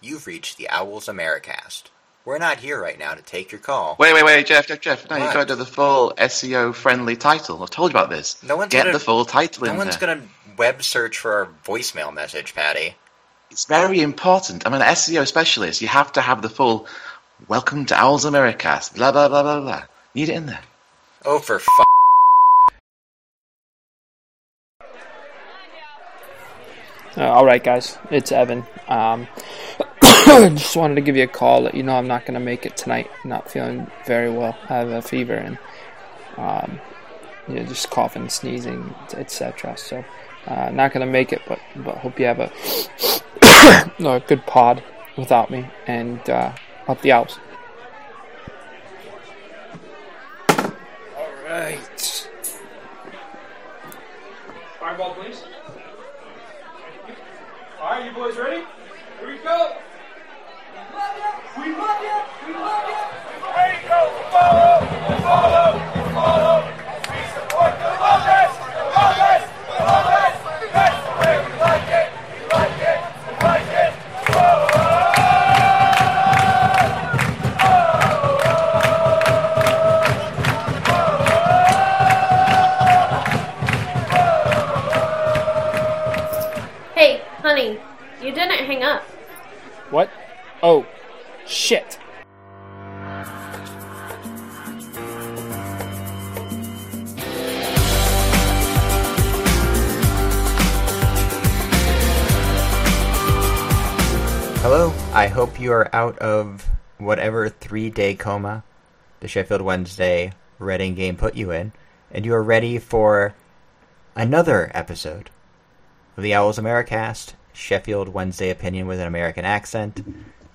You've reached the Owls Americast. We're not here right now to take your call. Wait, wait, wait, Jeff, Jeff, Jeff. No, What? you got to do the full SEO friendly title. I've told you about this. No one's Get gonna- the full title No in one's there. going to web search for our voicemail message, Patty. It's very important. I'm an SEO specialist. You have to have the full Welcome to Owls Americast. Blah blah blah blah blah. Need it in there. Oh, for f. Uh, all right, guys, it's Evan. Um, just wanted to give you a call. Let you know I'm not going to make it tonight. Not feeling very well. I have a fever and um, you know, just coughing, sneezing, etc. So, uh, not going to make it. But but hope you have a, a good pod without me and uh, up the Owls. All right. Fireball, please. All right, you boys ready? Oh, shit. Hello, I hope you are out of whatever three day coma the Sheffield Wednesday Reading game put you in, and you are ready for another episode of the Owls Americast Sheffield Wednesday opinion with an American accent.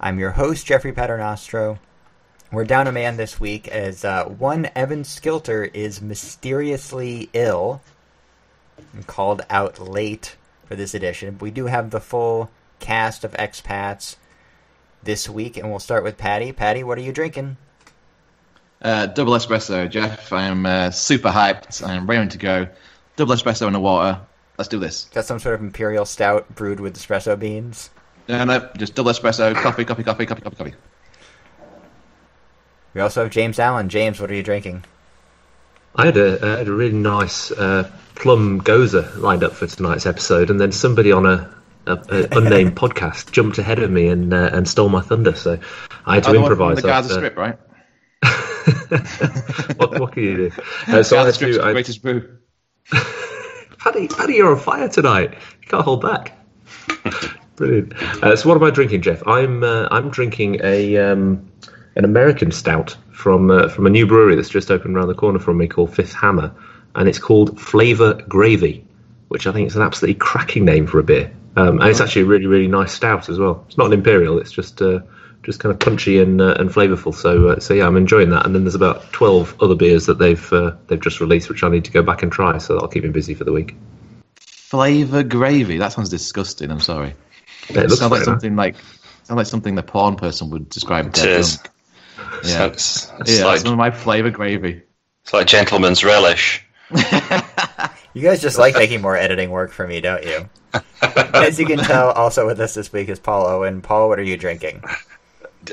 I'm your host, Jeffrey Paternostro. We're down a man this week as uh, one Evan Skilter is mysteriously ill and called out late for this edition. We do have the full cast of expats this week, and we'll start with Patty. Patty, what are you drinking? Uh, double espresso, Jeff. I am uh, super hyped. I am raring to go. Double espresso in the water. Let's do this. Is that some sort of imperial stout brewed with espresso beans? No, no, just double espresso. Coffee, coffee, coffee, coffee, coffee, coffee. We also have James Allen. James, what are you drinking? I had a, I had a really nice uh, plum gose lined up for tonight's episode, and then somebody on a, a, a unnamed podcast jumped ahead of me and uh, and stole my thunder. So I had to Oh, the one from improvise. the Gaza after- Strip, right? what, what can you do? Uh, so I Gaza had Strip's to, the I, greatest brew. Paddy, Paddy, you're on fire tonight. You can't hold back. Brilliant. Uh, so, what am I drinking, Jeff? I'm uh, I'm drinking a um, an American stout from uh, from a new brewery that's just opened around the corner from me called Fifth Hammer, and it's called Flavor Gravy, which I think is an absolutely cracking name for a beer. Um, and it's actually a really really nice stout as well. It's not an imperial. It's just uh, just kind of punchy and uh, and flavourful. So uh, so yeah, I'm enjoying that. And then there's about twelve other beers that they've uh, they've just released, which I need to go back and try. So that'll keep me busy for the week. Flavor gravy. That sounds disgusting. I'm sorry. Yeah, it looks sounds like like something like sounds like something the porn person would describe. It dead is. drunk. So Yeah, it's, it's yeah. like That's one of my flavor gravy. it's like gentleman's relish. You guys just like making more editing work for me, don't you? As you can tell, also with us this week is Paul Owen. Paul, what are you drinking?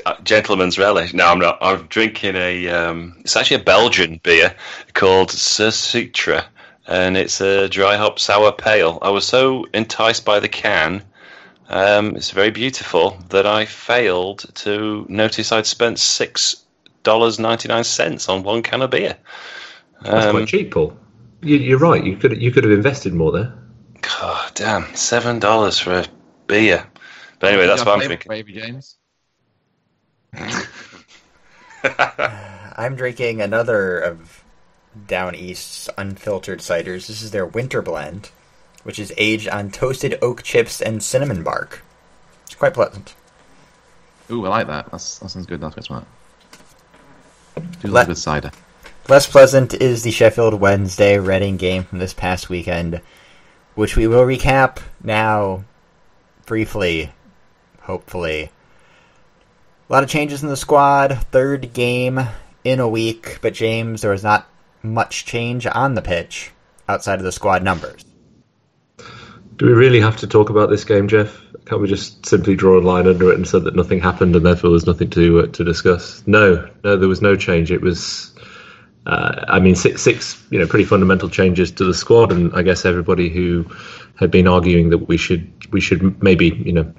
Uh, gentleman's relish. No, I'm not. I'm drinking a. Um, it's actually a Belgian beer called Citra, and it's a dry hop sour pale. I was so enticed by the can. Um, it's very beautiful that I failed to notice I'd spent six dollars ninety nine cents on one can of beer. That's Um, quite cheap, Paul. You, you're right. You could you could have invested more there. God damn, seven dollars for a beer. But anyway, that's what I'm flavor drinking. Gravy, James. I'm drinking another of Down East's unfiltered ciders. This is their winter blend, which is aged on toasted oak chips and cinnamon bark. It's quite pleasant. Ooh, I like that. That's, that sounds good. That's quite smart. Do like good cider. Less pleasant is the Sheffield Wednesday Reading game from this past weekend, which we will recap now briefly, hopefully. A lot of changes in the squad, third game in a week, but James, there was not much change on the pitch outside of the squad numbers. Do we really have to talk about this game, Jeff? Can't we just simply draw a line under it and say that nothing happened and therefore there's nothing to uh, to discuss? No, no, there was no change. It was, uh, I mean, six, six, you know, pretty fundamental changes to the squad, and I guess everybody who had been arguing that we should we should maybe you know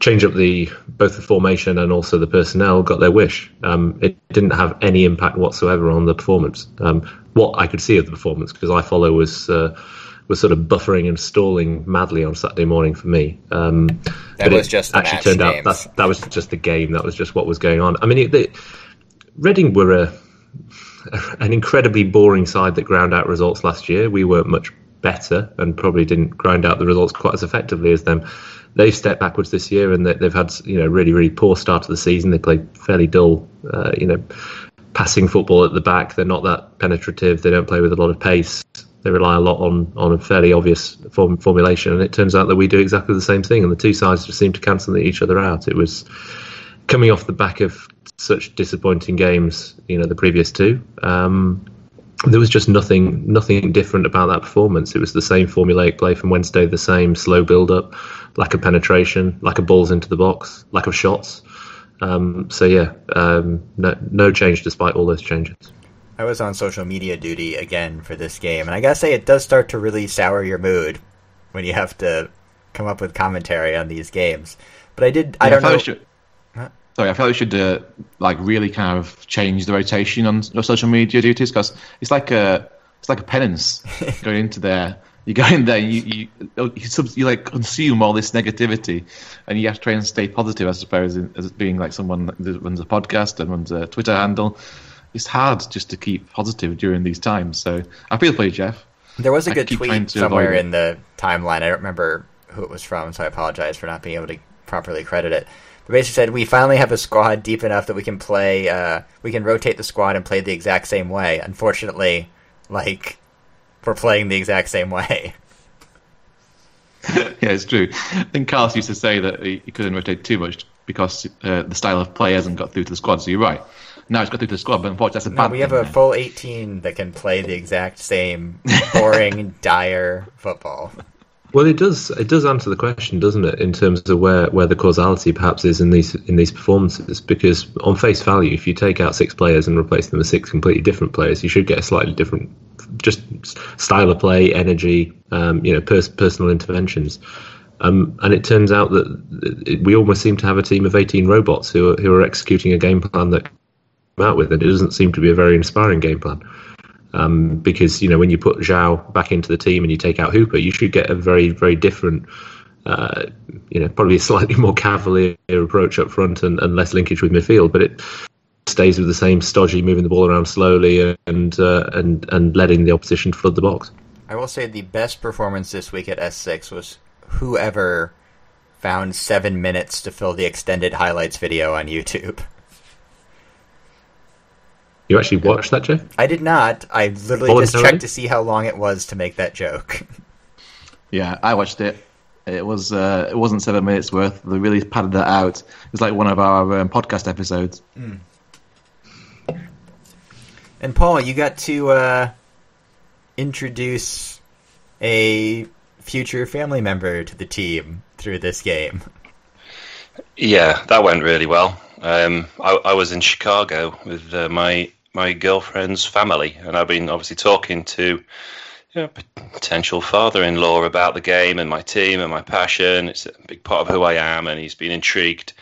change up the both the formation and also the personnel got their wish. Um, it didn't have any impact whatsoever on the performance. Um, what I could see of the performance because I follow was. Uh, was sort of buffering and stalling madly on Saturday morning for me. Um, That but was it just the actually turned out that's, that was just the game. That was just what was going on. I mean, it, the, Reading were a, an incredibly boring side that ground out results last year. We weren't much better and probably didn't grind out the results quite as effectively as them. They've stepped backwards this year and they- they've had you know really really poor start to the season. They play fairly dull, uh, you know, passing football at the back. They're not that penetrative. They don't play with a lot of pace. They rely a lot on on a fairly obvious form, formulation, and it turns out that we do exactly the same thing. And the two sides just seem to cancel each other out. It was coming off the back of such disappointing games, you know, the previous two. Um, there was just nothing nothing different about that performance. It was the same formulaic play from Wednesday, the same slow build up, lack of penetration, lack of balls into the box, lack of shots. Um, so yeah, um, no, no change despite all those changes. I was on social media duty again for this game, and I gotta say, it does start to really sour your mood when you have to come up with commentary on these games. But I did. I don't feel know. should, sorry, I feel we should uh, like really kind of change the rotation on social media duties because it's like a it's like a penance going into there. You go in there, and you you you, sub, you like consume all this negativity, and you have to try and stay positive. I suppose in- as being like someone that runs a podcast and runs a Twitter handle, it's hard just to keep positive during these times. So I feel for you, Jeff. There was a I good tweet somewhere in the timeline. I don't remember who it was from, so I apologize for not being able to properly credit it. But basically said we finally have a squad deep enough that we can play. Uh, we can rotate the squad and play the exact same way. Unfortunately, like we're playing the exact same way. yeah, it's true. I think Carlos used to say that he, couldn't rotate too much because uh, the style of play hasn't got through to the squad. So you're right. Now it's got through to the squad, but unfortunately, that's a No, bad we have a now. full 18 that can play the exact same boring, dire football. Well, it does. It does answer the question, doesn't it, in terms of where, where the causality perhaps is in these in these performances? Because on face value, if you take out six players and replace them with six completely different players, you should get a slightly different, just style of play, energy, um, you know, pers- personal interventions. Um, and it turns out that it, we almost seem to have a team of eighteen robots who are, who are executing a game plan that come out with, and it doesn't seem to be a very inspiring game plan um, because you know when you put Joao back into the team and you take out Hooper, you should get a very very different, uh, you know, probably a slightly more cavalier approach up front and, and less linkage with midfield. But it stays with the same stodgy, moving the ball around slowly and uh, and and letting the opposition flood the box. I will say the best performance this week at S6 was whoever found seven minutes to fill the extended highlights video on YouTube. You actually watched that, Jeff? I did not. I literally just checked to see how long it was to make that joke. Yeah, I watched it. It was uh, it wasn't seven minutes worth. They really padded that out. It was like one of our um, podcast episodes. And Paul, you got to uh, introduce a future family member to the team through this game. Yeah, that went really well. Um, I, I was in Chicago with uh, my my girlfriend's family, and I've been obviously talking to you know, potential father-in-law about the game and my team and my passion. It's a big part of who I am, and he's been intrigued.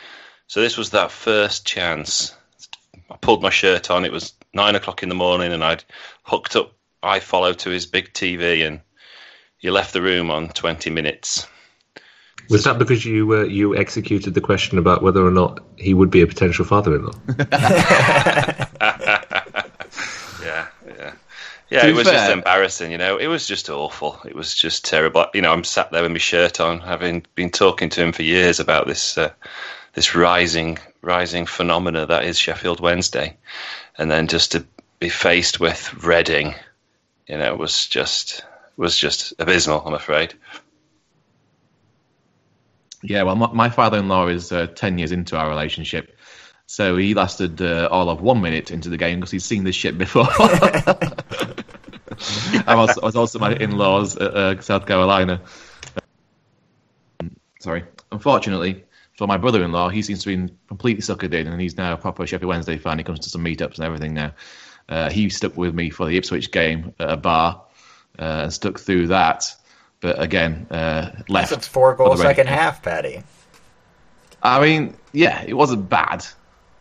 So this was that first chance. I pulled my shirt on. It was nine o'clock in the morning, and I'd hooked up iFollow to his big TV, and he left the room on twenty minutes. Was that because you uh, you executed the question about whether or not he would be a potential father-in-law? Yeah, yeah, yeah. To It be was just embarrassing, you know. It was just awful. It was just terrible. You know, I'm sat there with my shirt on, having been talking to him for years about this uh, this rising rising phenomena that is Sheffield Wednesday, and then just to be faced with Reading, you know, was just was just abysmal. I'm afraid. Yeah, well, my, my father-in-law is uh, ten years into our relationship, so he lasted uh, all of one minute into the game because he's seen this shit before. I was, I was also my in-laws at uh, South Carolina. sorry, unfortunately for my brother-in-law, he seems to be completely suckered in, and he's now a proper Sheffield Wednesday fan. He comes to some meetups and everything now. Uh, he stuck with me for the Ipswich game at a bar uh, and stuck through that. But again, uh, left. That's a four goal for the second half, Patty. I mean, yeah, it wasn't bad,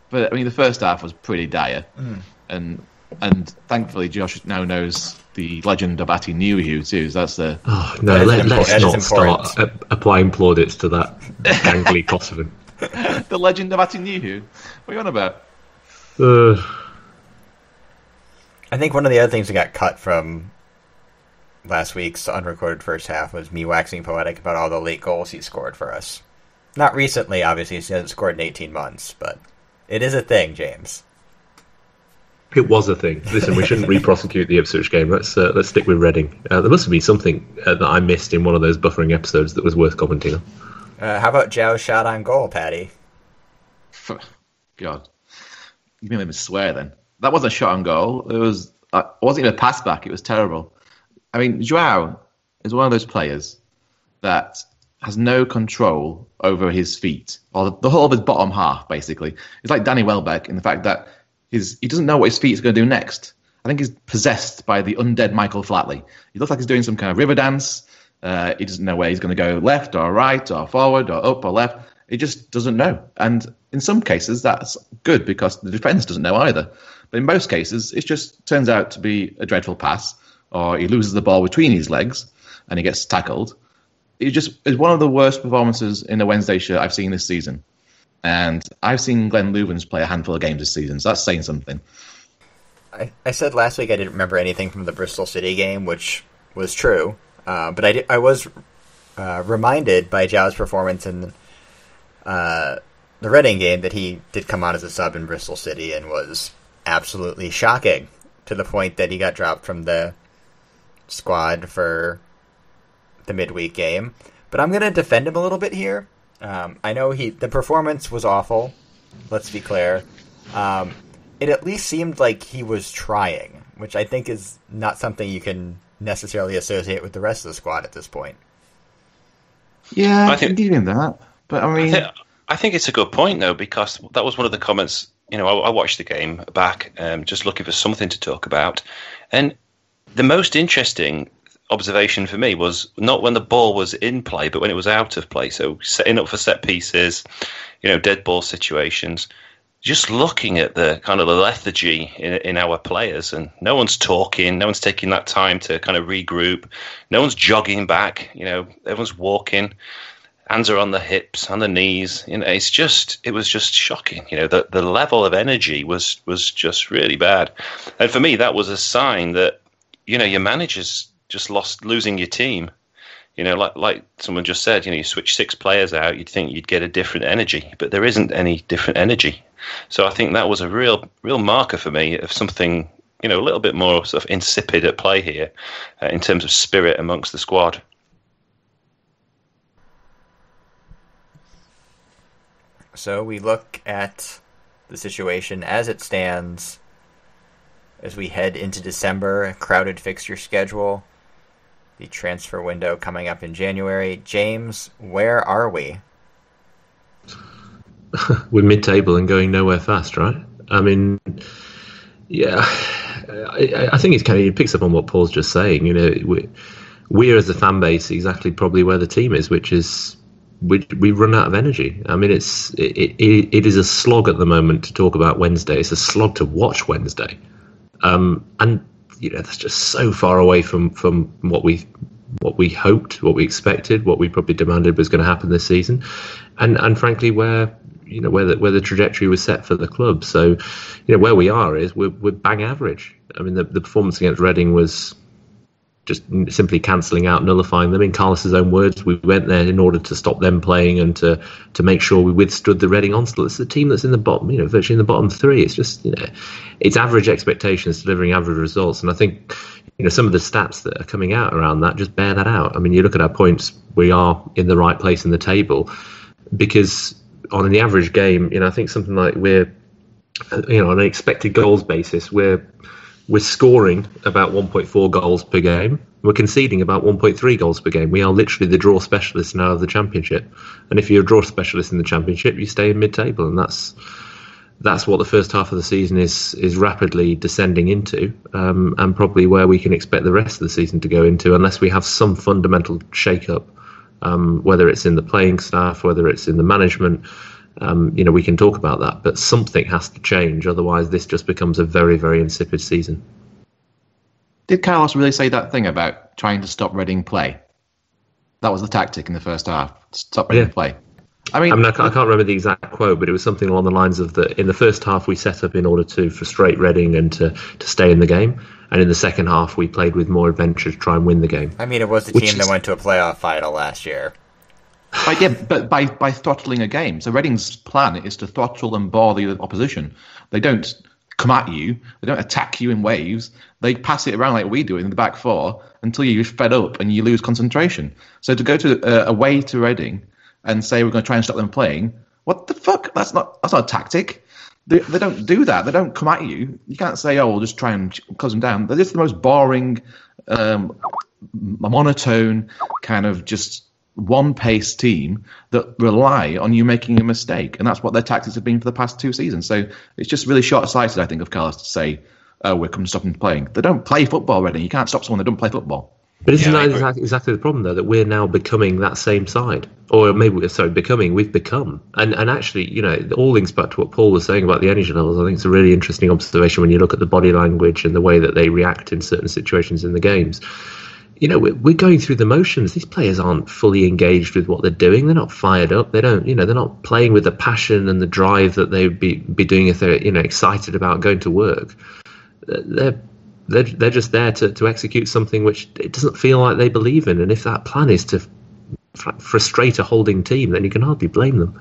but I mean the first half was pretty dire, Mm. and and thankfully Josh now knows the legend of Atdhe Nuhiu too. So that's the Oh, no, That is let, let's that is not start important. a- applying plaudits to that gangly Kosovan. the legend of Atdhe Nuhiu. What are you on about? Uh, I think one of the other things that got cut from last week's unrecorded first half was me waxing poetic about all the late goals he scored for us. Not recently, obviously, he hasn't scored in 18 months, but it is a thing, James. It was a thing. Listen, we shouldn't re-prosecute the Ipswich game. Let's uh, let's stick with Reading. Uh, there must have been something uh, that I missed in one of those buffering episodes that was worth commenting on. Uh, how about Joao's shot on goal, Patty? God, you made me swear. Then that wasn't a shot on goal. It was. Uh, it wasn't even a pass back. It was terrible. I mean, Joao is one of those players that has no control over his feet or the, the whole of his bottom half. Basically, it's like Danny Welbeck in the fact that his he doesn't know what his feet is going to do next. I think he's possessed by the undead Michael Flatley. He looks like he's doing some kind of river dance. Uh, he doesn't know where he's going to go left or right or forward or up or left. He just doesn't know. And in some cases, that's good because the defence doesn't know either. But in most cases, it just turns out to be a dreadful pass or he loses the ball between his legs and he gets tackled. It just is one of the worst performances in a Wednesday shirt I've seen this season. And I've seen Glenn Loovens play a handful of games this season, so that's saying something. I, I said last week I didn't remember anything from the Bristol City game, which was true. Uh, but I, I was uh, reminded by Joao's performance in uh, the Reading game that he did come on as a sub in Bristol City and was absolutely shocking to the point that he got dropped from the squad for the midweek game. But I'm going to defend him a little bit here. Um, I know he the performance was awful. Let's be clear. Um, it at least seemed like he was trying, which I think is not something you can necessarily associate with the rest of the squad at this point. Yeah, I I think- can give him that. But I mean, I think, I think it's a good point though because that was one of the comments. You know, I, I watched the game back, um, just looking for something to talk about, and the most interesting observation for me was not when the ball was in play, but when it was out of play. So setting up for set pieces, you know, dead ball situations. Just looking at the kind of the lethargy in, in our players, and no one's talking, no one's taking that time to kind of regroup, no one's jogging back, you know, everyone's walking hands are on the hips, on the knees. You know, it's just it was just shocking. You know, the the level of energy was was just really bad. And for me, that was a sign that you know your manager's just lost losing your team. You know, like like someone just said, you know, you switch six players out, you'd think you'd get a different energy, but there isn't any different energy. So I think that was a real real marker for me of something you know a little bit more sort of insipid at play here uh, in terms of spirit amongst the squad. So we look at the situation as it stands as we head into December, a crowded fixture schedule, the transfer window coming up in January. James, where are we? We're mid-table and going nowhere fast, right? I mean, yeah, I, I think it's kind of it picks up on what Paul's just saying. You know, we, we're as a fan base exactly probably where the team is, which is we we run out of energy. I mean, it's it, it, it is a slog at the moment to talk about Wednesday. It's a slog to watch Wednesday, um, and you know that's just so far away from from what we what we hoped, what we expected, what we probably demanded was going to happen this season, and and frankly where you know where the where the trajectory was set for the club. So, you know where we are is we're we're bang average. I mean the the performance against Reading was just simply cancelling out, nullifying them. In Carlos's own words, we went there in order to stop them playing and to to make sure we withstood the Reading onslaught. It's the team that's in the bottom, you know, virtually in the bottom three. It's just you know, it's average expectations delivering average results, and I think you know some of the stats that are coming out around that just bear that out. I mean, you look at our points, we are in the right place in the table because on the average game, you know, I think something like we're uh, you know on an expected goals basis, we're we're scoring about 1.4 goals per game, We're conceding about 1.3 goals per game. We are literally the draw specialist now of the championship. And if you're a draw specialist in the championship, you stay in mid-table, and that's that's what the first half of the season is is rapidly descending into, um, and probably where we can expect the rest of the season to go into, unless we have some fundamental shake-up, um, whether it's in the playing staff, whether it's in the management. Um, you know, we can talk about that, but something has to change. Otherwise, this just becomes a very, very insipid season. Did Carlos really say that thing about trying to stop Reading play? That was the tactic in the first half. Stop Reading Yeah. play. I mean, I mean, I can't, I can't remember the exact quote, but it was something along the lines of that in the first half we set up in order to frustrate Reading and to, to stay in the game, and in the second half we played with more adventure to try and win the game. I mean, it was the Which team that went to a playoff final last year. By, yeah, but by, by throttling a game. So Reading's plan is to throttle and bore the opposition. They don't come at you. They don't attack you in waves. They pass it around like we do in the back four until you're fed up and you lose concentration. So to go to uh, away to Reading and say we're going to try and stop them playing, what the fuck? That's not that's not a tactic. They, they don't do that. They don't come at you. You can't say, "Oh, we'll just try and close them down." They're just the most boring, um, monotone kind of just one pace team that rely on you making a mistake. And that's what their tactics have been for the past two seasons. So it's just really short sighted, I think, of Carlos to say, oh, we're coming to stop them playing. They don't play football already. You can't stop someone that don't play football. But isn't Yeah, that exactly, exactly the problem, though, that we're now becoming that same side? Or maybe, we're sorry, becoming, we've become. And and actually, you know, all links back to what Paul was saying about the energy levels. I think it's a really interesting observation when you look at the body language and the way that they react in certain situations in the games. You know, we're, we're going through the motions. These players aren't fully engaged with what they're doing. They're not fired up. They don't, you know, they're not playing with the passion and the drive that they'd be, be doing if they're, you know, excited about going to work. They're they're, they're just there to, to execute something which it doesn't feel like they believe in. And if that plan is to fr- frustrate a holding team, then you can hardly blame them.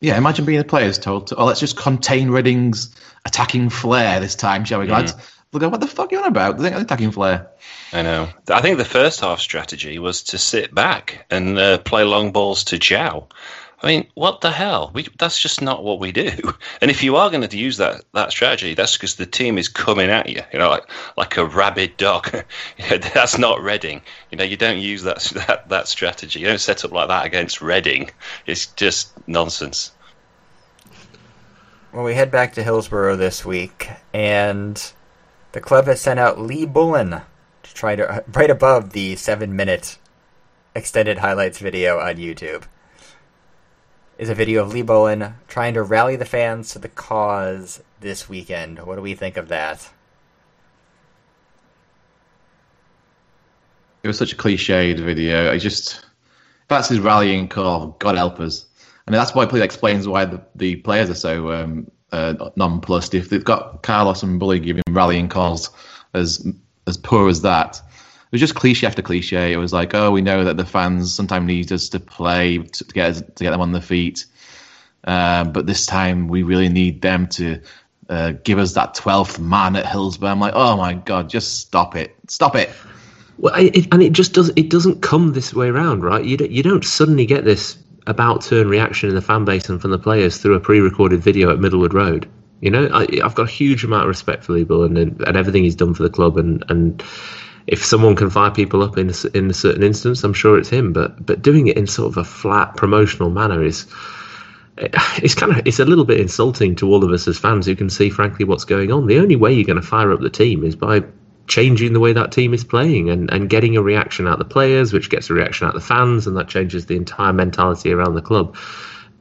Yeah, imagine being the players told, to, oh, let's just contain Reading's attacking flair this time, shall we, lads? They'll go, what the fuck are you on about? They ain't got attacking flair. I know. I think the first half strategy was to sit back and uh, play long balls to Joao. I mean, what the hell? We, that's just not what we do. And if you are going to use that, that strategy, that's because the team is coming at you, you know, like like a rabid dog. You know, that's not Reading. You know, you don't use that, that that strategy. You don't set up like that against Reading. It's just nonsense. Well, we head back to Hillsborough this week, and the club has sent out Lee Bullen to try to right above the seven-minute extended highlights video on YouTube. Is a video of Lee Bullen trying to rally the fans to the cause this weekend. What do we think of that? It was such a cliched video. I just that's his rallying call. God help us. I mean, that's why it explains why the, the players are so um, uh, nonplussed. If they've got Carlos and Bully giving rallying calls as as poor as that, it was just cliche after cliche. It was like, oh, we know that the fans sometimes need us to play to, get to get them on their feet, uh, but this time we really need them to uh, give us that twelfth man at Hillsborough. I'm like, oh my god, just stop it, stop it. Well, I- it, and it just does. It doesn't come this way around, right? You don't, you don't suddenly get this about turn reaction in the fan base and from the players through a pre-recorded video at Middlewood Road. You know, I, I've got a huge amount of respect for Lee and, and everything he's done for the club. And, and if someone can fire people up in a, in a certain instance, I'm sure it's him. But but doing it in sort of a flat promotional manner is it's kind of it's a little bit insulting to all of us as fans who can see frankly what's going on. The only way you're going to fire up the team is by changing the way that team is playing and, and getting a reaction out of the players, which gets a reaction out of the fans, and that changes the entire mentality around the club.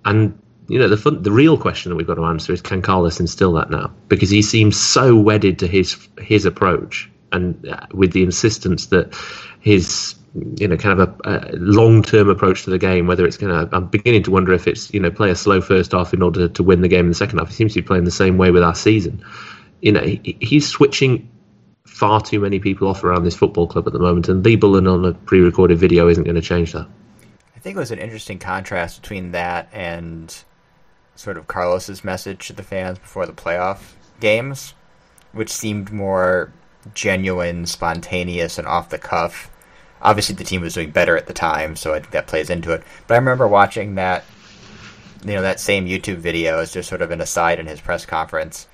And you know the fun, the real question that we've got to answer is can Carlos instill that now? Because he seems so wedded to his his approach and uh, with the insistence that his you know kind of a, a long term approach to the game. Whether it's going to, I'm beginning to wonder if it's you know play a slow first half in order to win the game in the second half. He seems to be playing the same way with our season. You know he, he's switching far too many people off around this football club at the moment, and Lee Bullen on a pre-recorded video isn't going to change that. I think it was an interesting contrast between that and sort of Carlos's message to the fans before the playoff games, which seemed more genuine, spontaneous, and off the cuff. Obviously, the team was doing better at the time, so I think that plays into it. But I remember watching that, you know, that same YouTube video as just sort of an aside in his press conference,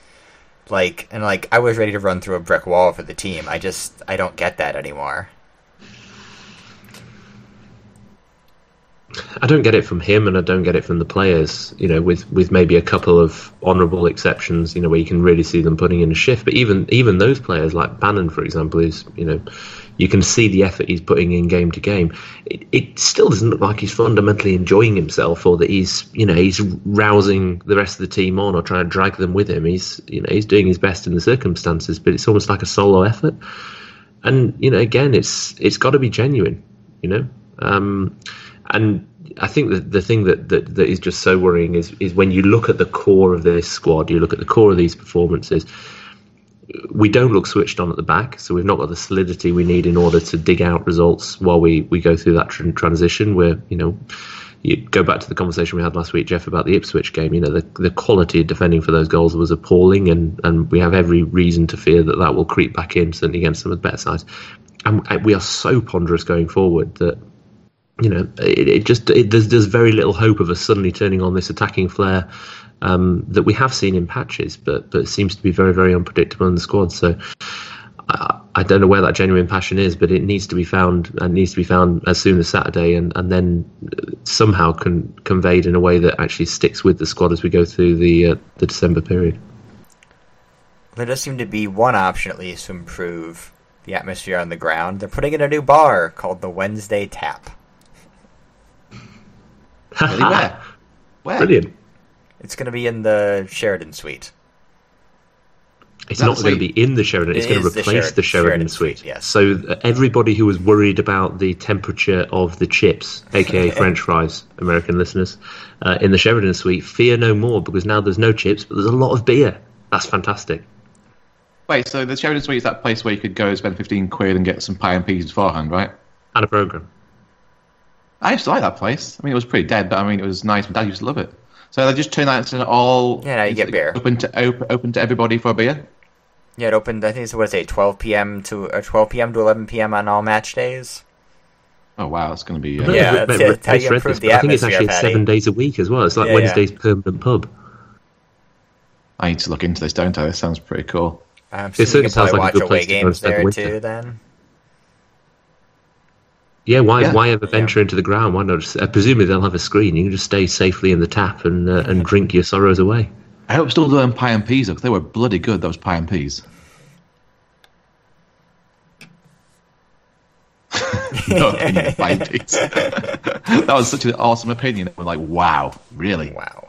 Like and like I was ready to run through a brick wall for the team. I just I don't get that anymore. I don't get it from him, and I don't get it from the players. You know, with with maybe a couple of honourable exceptions. You know, where you can really see them putting in a shift. But even even those players, like Bannan, for example, is you know, you can see the effort he's putting in game to game. It, it still doesn't look like he's fundamentally enjoying himself, or that he's you know he's rousing the rest of the team on or trying to drag them with him. He's you know he's doing his best in the circumstances, but it's almost like a solo effort. And you know, again, it's it's got to be genuine. You know. Um, and I think that the thing that, that, that is just so worrying is is when you look at the core of this squad, you look at the core of these performances. We don't look switched on at the back, so we've not got the solidity we need in order to dig out results while we, we go through that tr- transition. Where you know, you go back to the conversation we had last week, Jeff, about the Ipswich game. You know, the the quality of defending for those goals was appalling, and and we have every reason to fear that that will creep back in, certainly against some of the better sides. And we are so ponderous going forward that you know, it, it just it, there's there's very little hope of us suddenly turning on this attacking flair um, that we have seen in patches, but but it seems to be very very unpredictable in the squad. So I, I don't know where that genuine passion is, but it needs to be found and needs to be found as soon as Saturday, and, and then somehow con- conveyed in a way that actually sticks with the squad as we go through the uh, the December period. There does seem to be one option at least to improve the atmosphere on the ground. They're putting in a new bar called the Wednesday Tap. Really? Where? Where? Brilliant. It's going to be in the Sheridan Suite. It's That not going to be in the Sheridan. It's It going to is the replace Sheridan- the Sheridan, Sheridan suite. suite, yes. So uh, everybody who was worried about the temperature of the chips, aka French fries, American listeners, uh, in the Sheridan suite, fear no more because now there's no chips, but there's a lot of beer. That's fantastic. Wait, so the Sheridan Suite is that place where you could go and spend 15 quid and get some pie and peas beforehand, right? And a program. I used to like that place. I mean, it was pretty dead, but I mean, it was nice. My dad used to love it. So they just turned that into all. Yeah, now you get beer. Open to open, open to everybody for beer. Yeah, it opened. I think it's what is it, 12 p.m. to or 12 p.m. to 11 p.m. on all match days. Oh wow, it's going to be. I Uh, don't Yeah, know if that's Red- it. How you Red- Red- improve Red- the I think it's actually Paddy. seven days a week as well. It's like Yeah, yeah. Wednesday's permanent pub. I need to look into this, don't I? This sounds pretty cool. Um, It so you certainly sounds like a good away place to go and games spend the there winter. too. Then Yeah, why Yeah. why ever venture into the ground? Why not? Just, uh, presumably they'll have a screen. You can just stay safely in the tap and uh, and drink your sorrows away. I hope still doing pie and peas though, 'cause they were bloody good. Those pie and peas. no opinion of pie and peas. that was such an awesome opinion. We're like, wow, really? wow.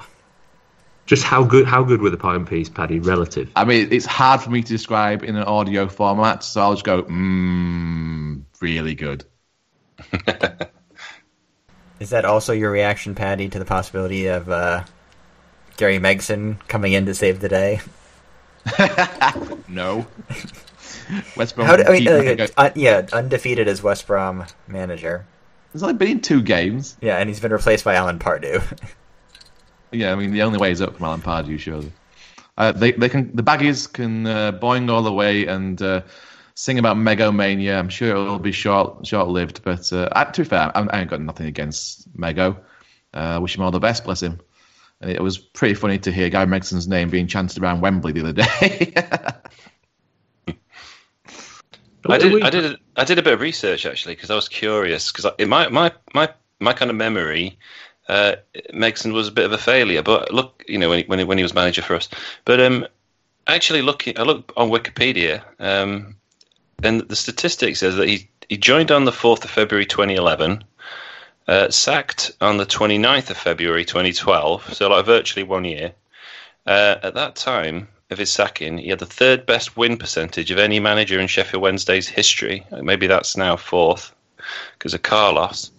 Just how good how good were the pie and peas, Paddy? Relative. I mean, it's hard for me to describe in an audio format, so I'll just go, mmm, really good. Is that also your reaction, Patty, to the possibility of uh, Gary Megson coming in to save the day? No. West Brom. How do, I mean, uh, uh, yeah, undefeated as West Brom manager. There's only been in two games. Yeah, and he's been replaced by Alan Pardew. Yeah, I mean the only way is up from Alan Pardew, surely. Uh, they they can the baggies can uh, boing all the way and uh, sing about Megomania. I'm sure it'll be short short lived, but uh, I- to be fair, I, I ain't got nothing against Mego. Uh, wish him all the best, bless him. And it was pretty funny to hear Guy Megson's name being chanted around Wembley the other day. I did. I did. A, I did a bit of research actually because I was curious because in my my my my kind of memory, uh, Megson was a bit of a failure. But look, you know, when he, when he, when he was manager for us. But um, actually, looking, I looked on Wikipedia, um, and the statistic says that he he joined on the fourth of February 2011. Uh, sacked on the 29th of February 2012, so like virtually one year. Uh, at that time of his sacking, he had the third best win percentage of any manager in Sheffield Wednesday's history. Maybe that's now fourth because of Carlos.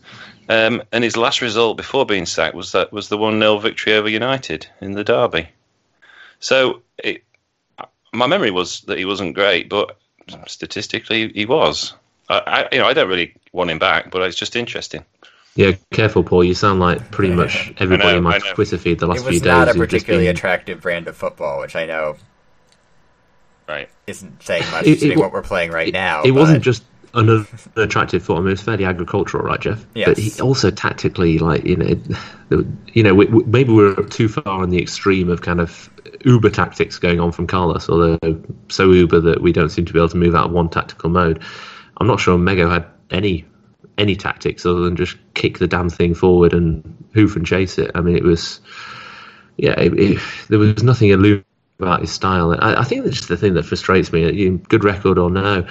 Um, and his last result before being sacked was that was the one 0 victory over United in the derby. So it, my memory was that he wasn't great, but statistically he was. I, I, you know, I don't really want him back, but it's just interesting. Yeah, careful, Paul. You sound like pretty much everybody I know, in my Twitter feed the last few days. it few was days. not a particularly been- attractive brand of football, which I know Right. isn't saying much It- it what we're playing right now. It but wasn't just unattractive football. I mean, it's fairly agricultural, right, Jeff? Yes. But he also tactically, like you know, you know, we, we, maybe we're too far on the extreme of kind of uber tactics going on from Carlos, although so uber that we don't seem to be able to move out of one tactical mode. I'm not sure Mego had any any tactics other than just kick the damn thing forward and hoof and chase it. I mean, it was yeah, it, it, there was nothing aloof about his style. I, I think that's just the thing that frustrates me. Good record or no,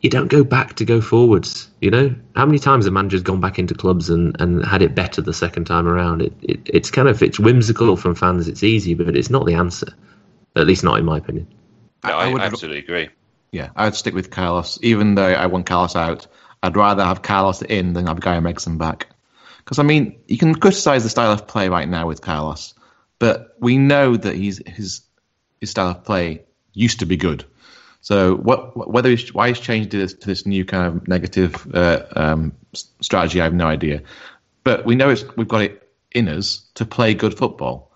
you don't go back to go forwards. You know, how many times a manager's gone back into clubs and, and had it better the second time around? It, it it's kind of it's whimsical from fans. It's easy, but it's not the answer. At least not in my opinion. No, I, I would- absolutely agree. Yeah, I'd stick with Carlos. Even though I want Carlos out, I'd rather have Carlos in than have Guy Megson back. Because I mean, you can criticise the style of play right now with Carlos, but we know that he's his his style of play used to be good. So what whether he's, why he's changed to this, to this new kind of negative uh, um, strategy, I have no idea. But we know it's, we've got it in us to play good football.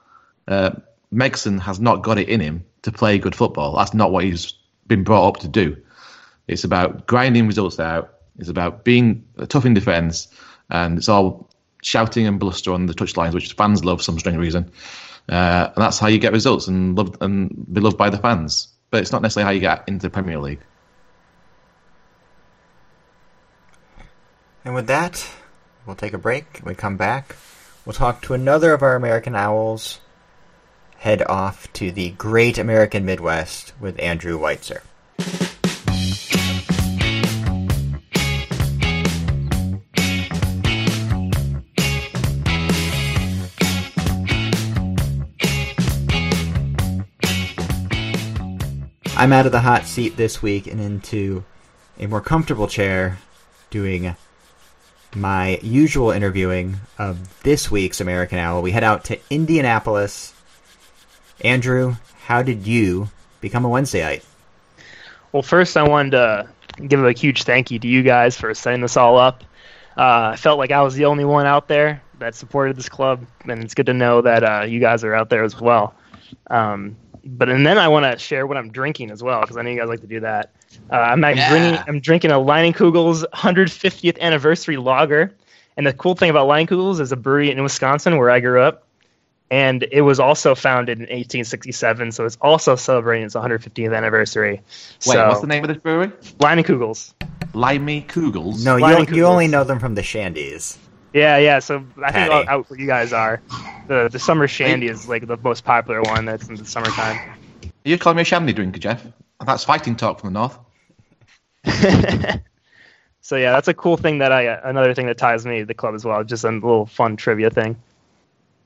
Uh, Megson has not got it in him to play good football. That's not what he's been brought up to do. It's about grinding results out. It's about being tough in defence, and it's all shouting and bluster on the touchlines, which fans love for some strange reason. Uh, and that's how you get results and loved and be loved by the fans. But it's not necessarily how you get into the Premier League. And with that, we'll take a break. We come back, we'll talk to another of our American Owls. Head off to the great American Midwest with Andrew Weitzer. I'm out of the hot seat this week and into a more comfortable chair doing my usual interviewing of this week's American Owl. We head out to Indianapolis. Andrew, how did you become a Wednesdayite? Well, first, I wanted to give a huge thank you to you guys for setting this all up. Uh, I felt like I was the only one out there that supported this club, and it's good to know that uh, you guys are out there as well. Um, but and then I want to share what I'm drinking as well because I know you guys like to do that. Uh, I'm, I'm, Yeah. drinking, I'm drinking a Leinenkugel's 150th anniversary lager, and the cool thing about Leinenkugel's is a brewery in Wisconsin where I grew up, and it was also founded in 1867, so it's also celebrating its 150th anniversary. Wait, so, what's the name of this brewery? Leinenkugel's. Limey Kugels. No, you, you only know them from the Shandies. Yeah, yeah. So I think Patty. out where you guys are, the the summer shandy is like the most popular one that's in the summertime. You're calling me a shandy drinker, Jeff? That's fighting talk from the north. so yeah, that's a cool thing that I another thing that ties me to the club as well. Just a little fun trivia thing.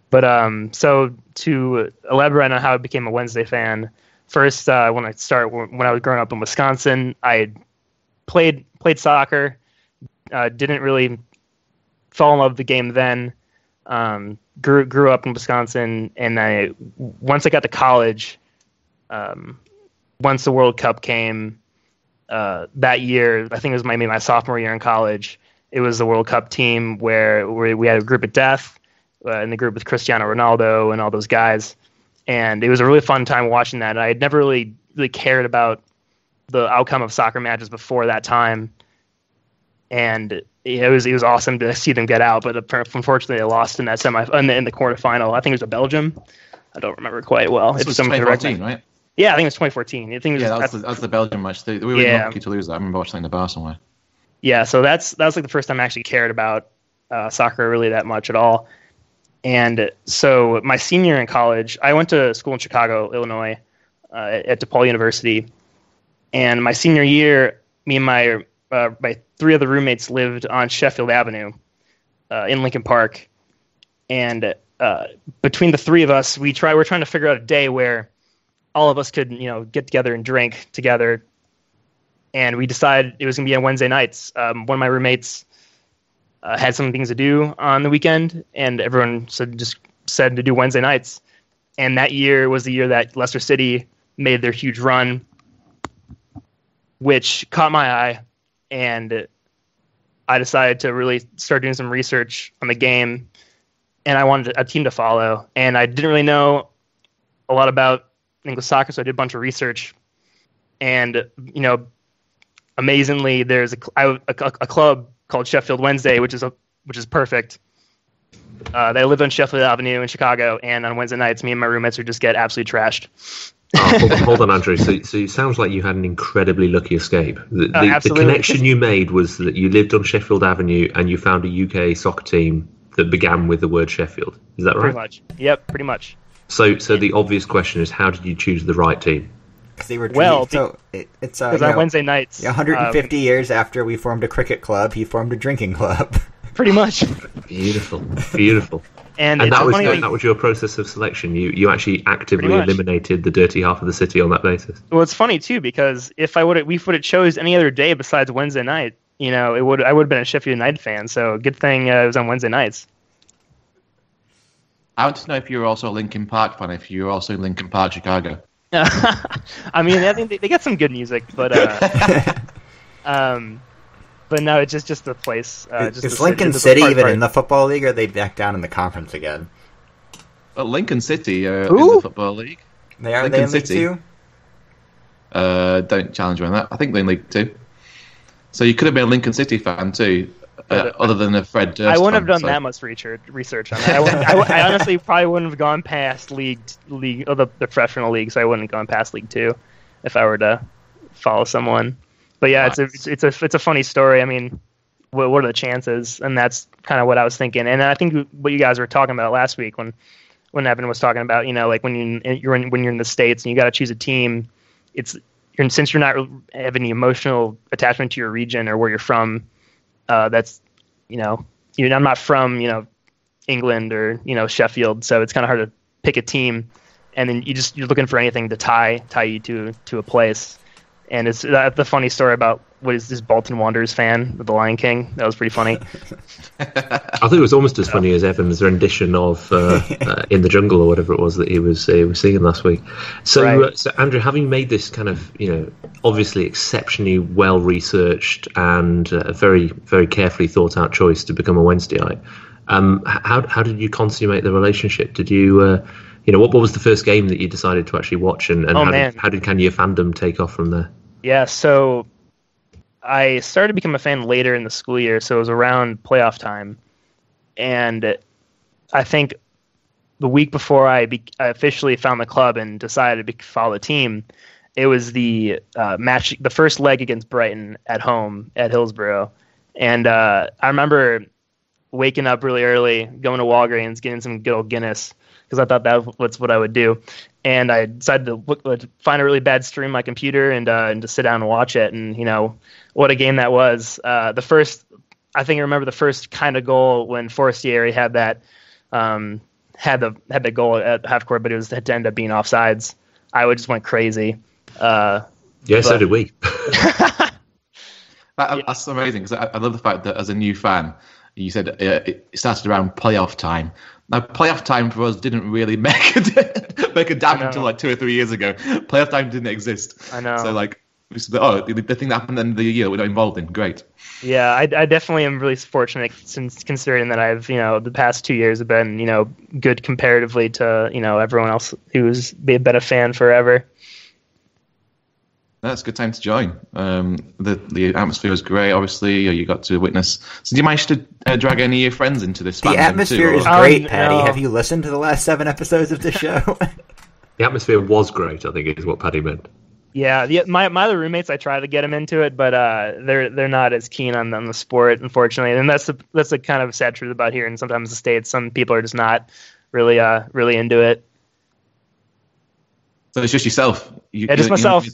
But um, so to elaborate on how I became a Wednesday fan, first uh, when I start when I was growing up in Wisconsin, I played played soccer, uh, didn't really fall in love with the game then. Um, grew grew up in Wisconsin, and I once I got to college, um, once the World Cup came uh, that year, I think it was maybe my sophomore year in college. It was the World Cup team where, where we had a group of death uh, in the group with Cristiano Ronaldo and all those guys, and it was a really fun time watching that. I had never really really cared about the outcome of soccer matches before that time, and it was it was awesome to see them get out. But unfortunately, they lost in that semi in the, in the quarterfinal. I think it was a Belgium. I don't remember quite well. This If was someone 2014, right? Yeah, I think it was 2014. I think it was, Yeah, that was, that's- the, that was the Belgian match. They, we were Yeah. lucky to lose that. I remember watching it in the bar somewhere. yeah, so that's that was like the first time I actually cared about uh, soccer really that much at all. And so my senior year in college, I went to school in Chicago, Illinois, uh, at DePaul University. And my senior year, me and my uh, my three other roommates lived on Sheffield Avenue uh, in Lincoln Park. And uh, between the three of us, we try we're trying to figure out a day where all of us could you know get together and drink together and we decided it was going to be on Wednesday nights. Um, one of my roommates uh, had some things to do on the weekend, and everyone said just said to do Wednesday nights. And that year was the year that Leicester City made their huge run, which caught my eye, and I decided to really start doing some research on the game, and I wanted a team to follow, and I didn't really know a lot about English soccer, so I did a bunch of research, and you know amazingly, there's a, a club called Sheffield Wednesday, which is a which is perfect. Uh, they live on Sheffield Avenue in Chicago, and on Wednesday nights, me and my roommates would just get absolutely trashed. Oh, hold, on, hold on, Andrew. So, so it sounds like you had an incredibly lucky escape. The, the, the connection you made was that you lived on Sheffield Avenue and you found a UK soccer team that began with the word Sheffield. Is that right? Pretty much. Yep, pretty much. So, so the obvious question is, how did you choose the right team? Because they were Well, dream- so it, it's uh, Because you on know, Wednesday nights, 150 years after we formed a cricket club, he formed a drinking club. pretty much. Beautiful, beautiful. And, And that was funny that, was your process of selection. You you actually actively eliminated the dirty half of the city on that basis. Well, it's funny too because if I would we would have chose any other day besides Wednesday night, you know, it would I would have been a Sheffield United fan. So good thing uh, it was on Wednesday nights. I want to know if you're also a Linkin Park fan. If you're also in Lincoln Park, Chicago. I mean, I think they, they get some good music, but uh, um, but no, it's just just the place. Uh, just is the Lincoln just City part- even part. in the football league, or are they back down in the conference again? Well, Lincoln City uh, in Who? the football league. They are Lincoln they in League City. Two? Uh, don't challenge me on that. I think they're in League Two. So you could have been a Lincoln City fan too, uh, uh, other than the Fred Durst. I wouldn't have done so- that much research research on that. I, I, I honestly probably wouldn't have gone past league league or the, the professional league, so I wouldn't have gone past League Two if I were to follow someone. But yeah, it's a it's, a it's a funny story. I mean, what, what are the chances? And that's kind of what I was thinking. And I think what you guys were talking about last week when when Evan was talking about, you know, like when you you're in, when you're in the states and you got to choose a team, it's you're, since you're not having any emotional attachment to your region or where you're from. Uh, that's you know, you I'm not from you know England or you know Sheffield, so it's kind of hard to pick a team. And then you just you're looking for anything to tie tie you to to a place. And it's that, the funny story about what is this Bolton Wanderers fan of the Lion King? That was pretty funny. I think it was almost as funny as Evan's rendition of uh, uh, "In the Jungle" or whatever it was that he was uh, he was singing last week. So, Right. uh, so Andrew, having made this kind of you know obviously exceptionally well researched and uh, very very carefully thought out choice to become a Wednesdayite, um, how how did you consummate the relationship? Did you uh, you know what, what was the first game that you decided to actually watch, and, and Oh, how, man. Did, how did can your fandom take off from there? Yeah, so I started to become a fan later in the school year, so it was around playoff time, and I think the week before I, be- I officially found the club and decided to be- follow the team, it was the uh, match, the first leg against Brighton at home at Hillsborough, and uh, I remember waking up really early, going to Walgreens, getting some good old Guinness because I thought that was what I would do. And I decided to look, find a really bad stream on my computer and uh, and just sit down and watch it. And you know what a game that was. Uh, the first, I think I remember the first kind of goal when Forestieri had that um, had the had the goal at half court, but it was it ended up being offsides. I would just went crazy. Uh, Yeah, so did we. That, That's amazing because I, I love the fact that as a new fan, you said uh, it started around playoff time. Now, playoff time for us didn't really make a, make a damn until like two or three years ago. Playoff time didn't exist. I know. So like, oh, the, the thing that happened at the end of the year we're not involved in. Great. Yeah, I, I definitely am really fortunate since considering that I've, you know, the past two years have been, you know, good comparatively to, you know, everyone else who's been a fan forever. That's a good time to join. Um, the the atmosphere was great. Obviously, you got to witness. So, did you manage to uh, drag any of your friends into this? The atmosphere too, is or- Um, great, Paddy. no. Have you listened to the last seven episodes of the show? The atmosphere was great. I think is what Paddy meant. Yeah, the, my my other roommates, I try to get them into it, but uh, they're they're not as keen on, on the sport, unfortunately. And that's the that's the kind of sad truth about here. And sometimes the states, some people are just not really uh really into it. So it's just yourself. You, Yeah, just you- you- myself. Oh,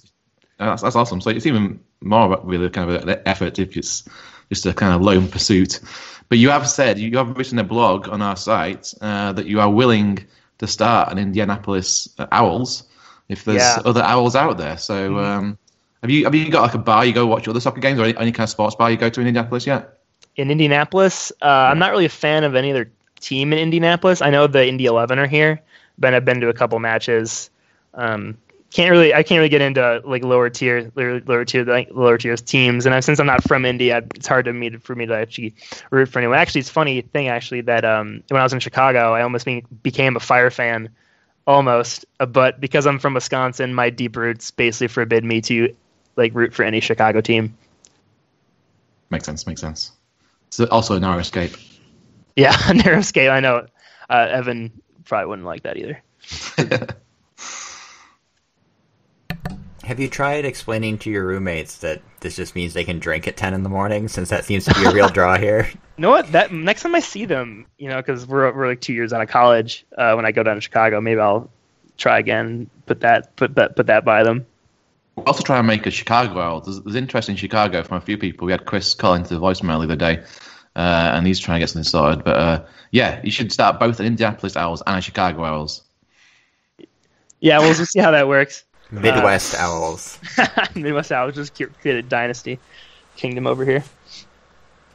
that's, that's awesome. So it's even more really kind of an effort if it's just a kind of lone pursuit. But you have said you have written a blog on our site uh, that you are willing to start an Indianapolis uh, Owls if there's Yeah. other Owls out there. So um, have you have you got like a bar you go watch other soccer games or any, any kind of sports bar you go to in Indianapolis yet? in Indianapolis. Uh, I'm not really a fan of any other team in Indianapolis. I know the Indy 11 are here, but I've been to a couple matches. Um, can't really, I can't really get into like lower tier, lower, tier, like, lower tier teams. And since I'm not from India it's hard to me to, for me to actually root for anyone. Actually, it's a funny thing actually that um, when I was in Chicago, I almost be, became a Fire fan, almost. Uh, but because I'm from Wisconsin, my deep roots basically forbid me to like root for any Chicago team. Makes sense. Makes sense. So also a narrow escape. Yeah, narrow escape. I know. Uh, Evan probably wouldn't like that either. Have you tried explaining to your roommates that this just means they can drink at ten in the morning, since that seems to be a real draw here? You know what? That next time I see them, you know, because we're we're like two years out of college. Uh, when I go down to Chicago, maybe I'll try again. Put that put that put that by them. We'll also try and make a Chicago owl. There's, there's interest in Chicago from a few people. We had Chris call into the voicemail the other day, uh, and he's trying to get something sorted. But uh, yeah, you should start both an Indianapolis Owls and a Chicago Owls. Yeah, we'll just see how that works. Midwest Owls. Midwest Owls just created a dynasty kingdom over here.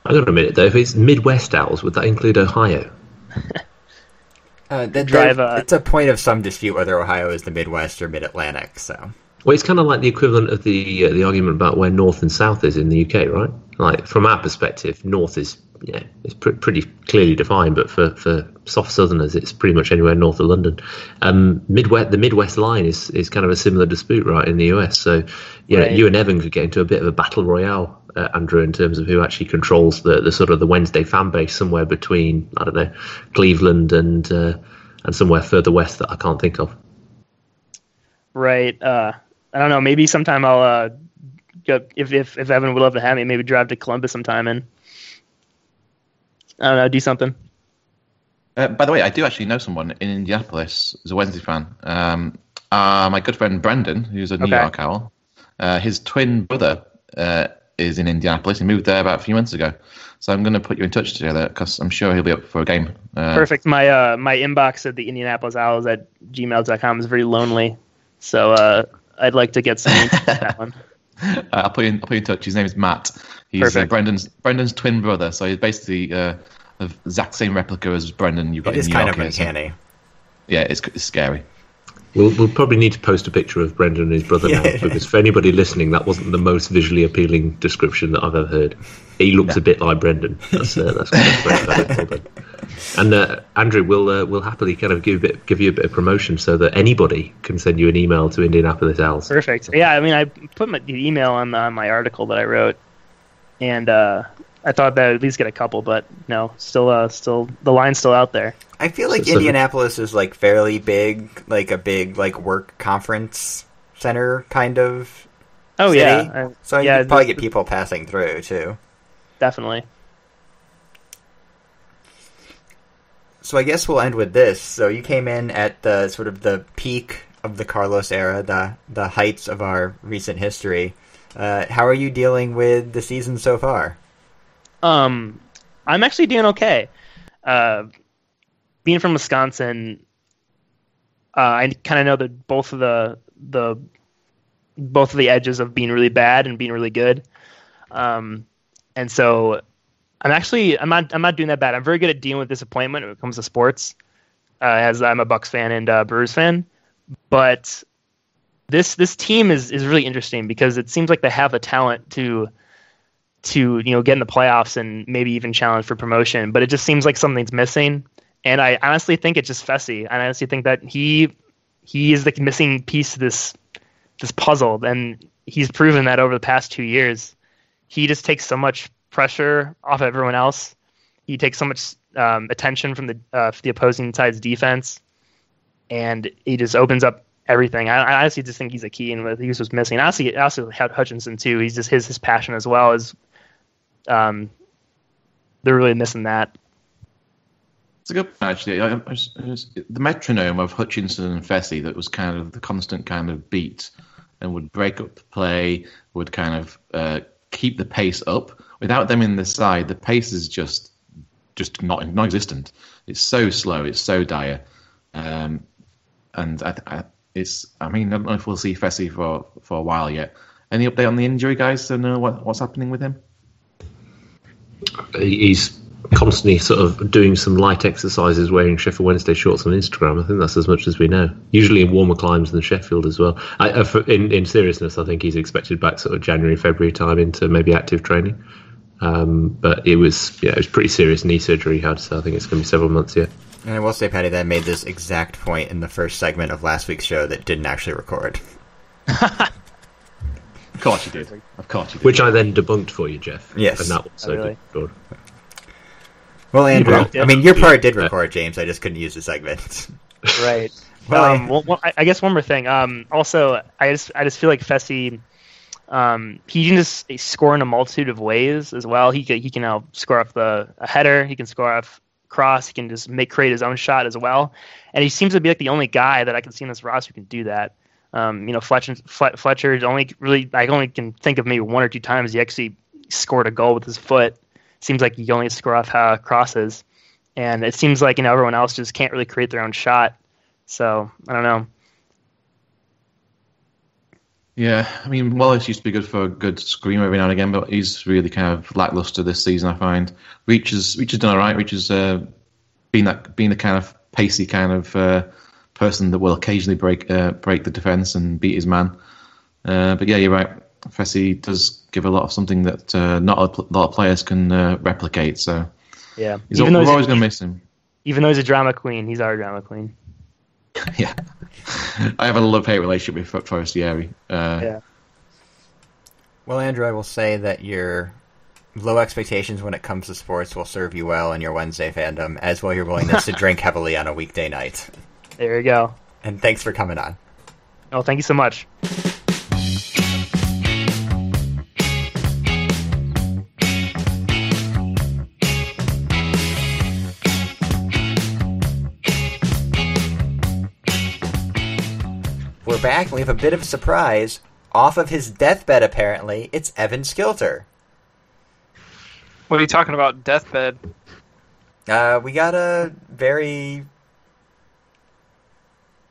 I got a minute though. If it's Midwest Owls, would that include Ohio? Uh, that, Drive, there- uh, it's a point of some dispute whether Ohio is the Midwest or Mid Atlantic. So Well, it's kind of like the equivalent of the uh, the argument about where North and South is in the UK, right? Like from our perspective, North is yeah, it's pr- pretty clearly defined, but for, for soft Southerners, it's pretty much anywhere north of London. Um, Midwest, the Midwest line is is kind of a similar dispute, right, in the US. So yeah, Right. you and Evan could get into a bit of a battle royale, uh, Andrew, in terms of who actually controls the the sort of the Wednesday fan base somewhere between I don't know Cleveland and uh, and somewhere further west that I can't think of. Right. Uh, I don't know. Maybe sometime I'll uh, if if if Evan would love to have me. Maybe drive to Columbus sometime and I don't know, do something. Uh, by the way, I do actually know someone in Indianapolis who's a Wednesday fan. Um, uh, my good friend Brendan, who's a New Okay. York Owl, uh, his twin brother uh, is in Indianapolis. He moved there about a few months ago. So I'm going to put you in touch together because I'm sure he'll be up for a game. Uh, Perfect. My uh my inbox at the Indianapolis Owls at gmail.com is very lonely. So uh I'd like to get some that one. Uh, I'll put you in, I'll put you in touch. His name is Matt. He's uh, Brendan's Brendan's twin brother. So he's basically uh, the exact same replica as Brendan. You've got it in is New kind York of here, so- uncanny. Yeah, it's, it's scary. We'll, we'll probably need to post a picture of Brendan and his brother now, Yeah. because for anybody listening, that wasn't the most visually appealing description that I've ever heard. He looks a bit like Brendan. That's uh, that's great. That's well done. And uh, Andrew, we'll uh, we'll happily kind of give a bit, give you a bit of promotion so that anybody can send you an email to Indianapolis Owls. Perfect. Yeah, I mean I put my the email on, on my article that I wrote and uh I thought that I'd at least get a couple, but no, still uh still the line's still out there. I feel like So- so- Indianapolis is like fairly big, like a big like work conference center kind of. Oh city. yeah. I- So yeah, you probably get people passing through too. definitely. So I guess we'll end with this. So you came in at the sort of the peak of the Carlos era, the the heights of our recent history. Uh, how are you dealing with the season so far? Um, I'm actually doing okay. Uh, being from Wisconsin, uh, I kind of know that both of the the both of the edges of being really bad and being really good. Um, and so I'm actually I'm not I'm not doing that bad. I'm very good at dealing with disappointment when it comes to sports, uh, as I'm a Bucks fan and uh, Brewers fan. But this this team is is really interesting because it seems like they have the talent to to you know get in the playoffs and maybe even challenge for promotion. But it just seems like something's missing. And I honestly think it's just Fessy. I honestly think that he he is the missing piece to this this puzzle, and he's proven that over the past two years. He just takes so much pressure off everyone else. He takes so much um, attention from the uh, the opposing side's defense, and he just opens up everything. I, I honestly just think he's a key, and what he was missing. I also had Hutchinson too. He's just his his passion as well is. um, they're really missing that. It's a good point, actually. I, I I the metronome of Hutchinson and Fessy that was kind of the constant kind of beat and would break up the play, would kind of uh, keep the pace up. Without them in the side, the pace is just just not non-existent. It's so slow. It's so dire. Um, and I, I, it's. I mean, I don't know if we'll see Fessy for for a while yet. Any update on the injury, guys? To know what, what's happening with him? He's constantly sort of doing some light exercises wearing Sheffield Wednesday shorts on Instagram. I think that's as much as we know. Usually in warmer climes than Sheffield as well. I, in, in seriousness, I think he's expected back sort of January, February time into maybe active training. Um, but it was yeah, it was pretty serious knee surgery he had, so I think it's going to be several months yet. And I will say, Paddy, that I made this exact point in the first segment of last week's show that didn't actually record. Of course you did. Of course you did. Which I then debunked for you, Jeff. Yes. And that was so Oh, really? good. Well, Andrew, Well, I mean, your part did record, James. I just couldn't use the segment. Right. Well, um, well, well, I, I guess one more thing. Um, also, I just I just feel like Fessy, um, he can just score in a multitude of ways as well. He can he can now score off the a header. He can score off cross. He can just make create his own shot as well. And he seems to be like the only guy that I can see in this roster who can do that. Um, you know, Fletcher, Fle- Fletcher only really I only can think of maybe one or two times he actually scored a goal with his foot. Seems like he only score off uh, crosses, and it seems like you know everyone else just can't really create their own shot. So I don't know. Yeah, I mean, Wallace used to be good for a good scream every now and again, but he's really kind of lackluster this season. I find Reach has Reach has done all right. Reach has uh, been that being the kind of pacey kind of uh, person that will occasionally break uh, break the defense and beat his man. Uh, but yeah, you're right. Fessy does give a lot of something that uh, not a pl- lot of players can uh, replicate. So Yeah, he's even al- though we're always he's, going to miss him. even though he's a drama queen, he's our drama queen. yeah, I have a love hate relationship with F- Forestieri. Uh, Yeah. Well, Andrew, I will say that your low expectations when it comes to sports will serve you well in your Wednesday fandom, as will your willingness to drink heavily on a weekday night. There you go. And thanks for coming on. Oh, thank you so much. Back, and we have a bit of a surprise. Off of his deathbed, apparently, it's Evan Skilter. What are you talking about? Deathbed. Uh, we got a very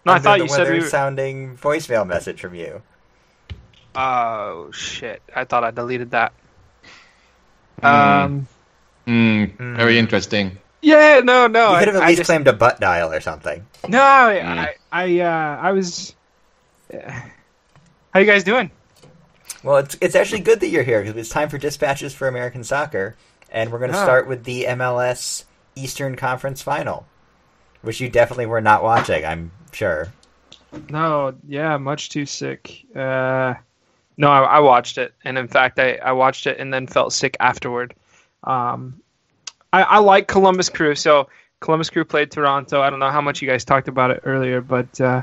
No, I thought the you said we weather were. sounding voicemail message from you. Oh shit! I thought I deleted that. Hmm. Um. Mm, Very interesting. Yeah. No. No. you I, could have at I least just, claimed a butt dial or something. No. I. I. Uh, I was. How you guys doing? Well, it's it's actually good that you're here because it's time for dispatches for American soccer, and we're going to Ah. start with the MLS Eastern Conference Final, which you definitely were not watching. I'm sure. No. Yeah. Much too sick. Uh. No, I, I watched it, and in fact, I, I watched it and then felt sick afterward. Um, I, I like Columbus Crew. So Columbus Crew played Toronto. I don't know how much you guys talked about it earlier, but uh,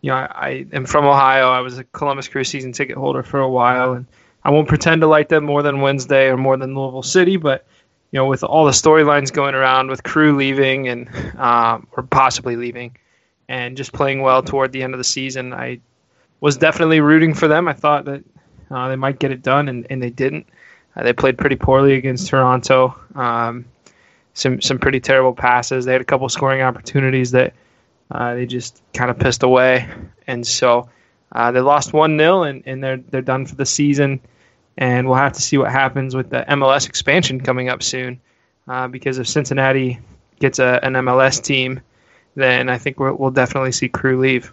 you know, I, I am from Ohio. I was a Columbus Crew season ticket holder for a while, and I won't pretend to like them more than Wednesday or more than Louisville City. But you know, with all the storylines going around, with Crew leaving and um, or possibly leaving, and just playing well toward the end of the season, I was definitely rooting for them. I thought that uh, they might get it done, and, and they didn't. Uh, they played pretty poorly against Toronto. Um, some some pretty terrible passes. They had a couple scoring opportunities that uh, they just kind of pissed away, and so uh, they lost one 0 and, and they're they're done for the season. And we'll have to see what happens with the MLS expansion coming up soon, uh, because if Cincinnati gets a, an MLS team, then I think we'll, we'll definitely see Crew leave.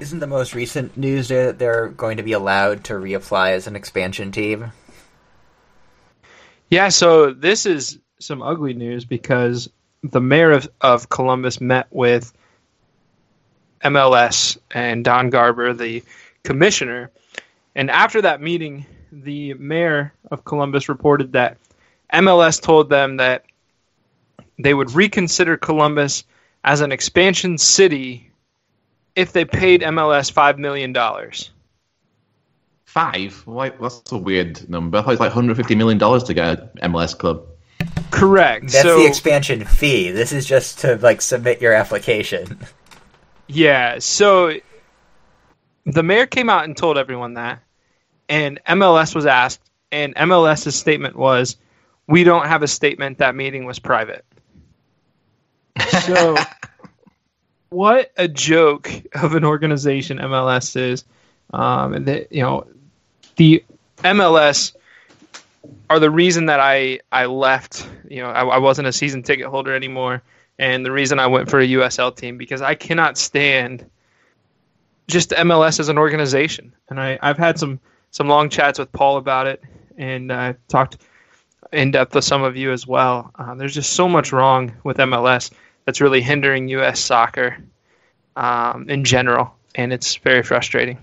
Isn't the most recent news that they're going to be allowed to reapply as an expansion team? Yeah, so this is some ugly news because the mayor of, of Columbus met with MLS and Don Garber, the commissioner. And after that meeting, the mayor of Columbus reported that MLS told them that they would reconsider Columbus as an expansion city if they paid MLS $5 million. Five? Why, that's a weird number. It's like $150 million to get an MLS club. Correct. That's so, the expansion fee. This is just to like submit your application. Yeah, so the mayor came out and told everyone that, and MLS was asked, and MLS's statement was, "We don't have a statement. That meeting was private." So, what a joke of an organization MLS is, um, that you know, the MLS are the reason that I I left. You know, I, I wasn't a season ticket holder anymore and the reason I went for a USL team because I cannot stand just MLS as an organization. And I, I've had some some long chats with Paul about it, and uh, talked in depth with some of you as well. Uh, there's just so much wrong with MLS that's really hindering U.S. soccer um, in general. and it's very frustrating.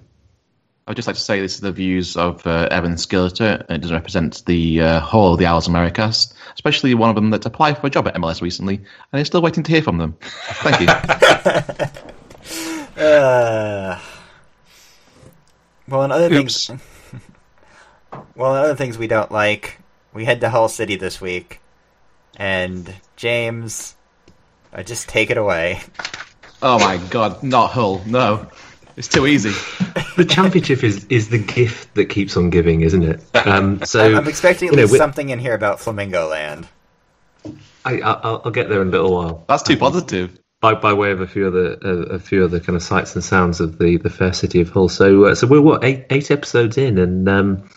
I'd just like to say this is the views of uh, Evan Skilleter, and it doesn't represent the uh, whole of the Owls Americast, especially one of them that applied for a job at MLS recently and is still waiting to hear from them. Thank you. Uh, well, and other Oops. things. well, and other things we don't like. We head to Hull City this week, and James, uh, just take it away. oh my god, not Hull. No. It's too easy. The championship is, is the gift that keeps on giving, isn't it? Um, so I'm expecting at you know, something in here about Flamingo Land. I, I, I'll I'll get there in a little while. That's too positive. by by way of a few other uh, a few other kind of sights and sounds of the the fair city of Hull. So uh, so we're what eight eight episodes in, and um,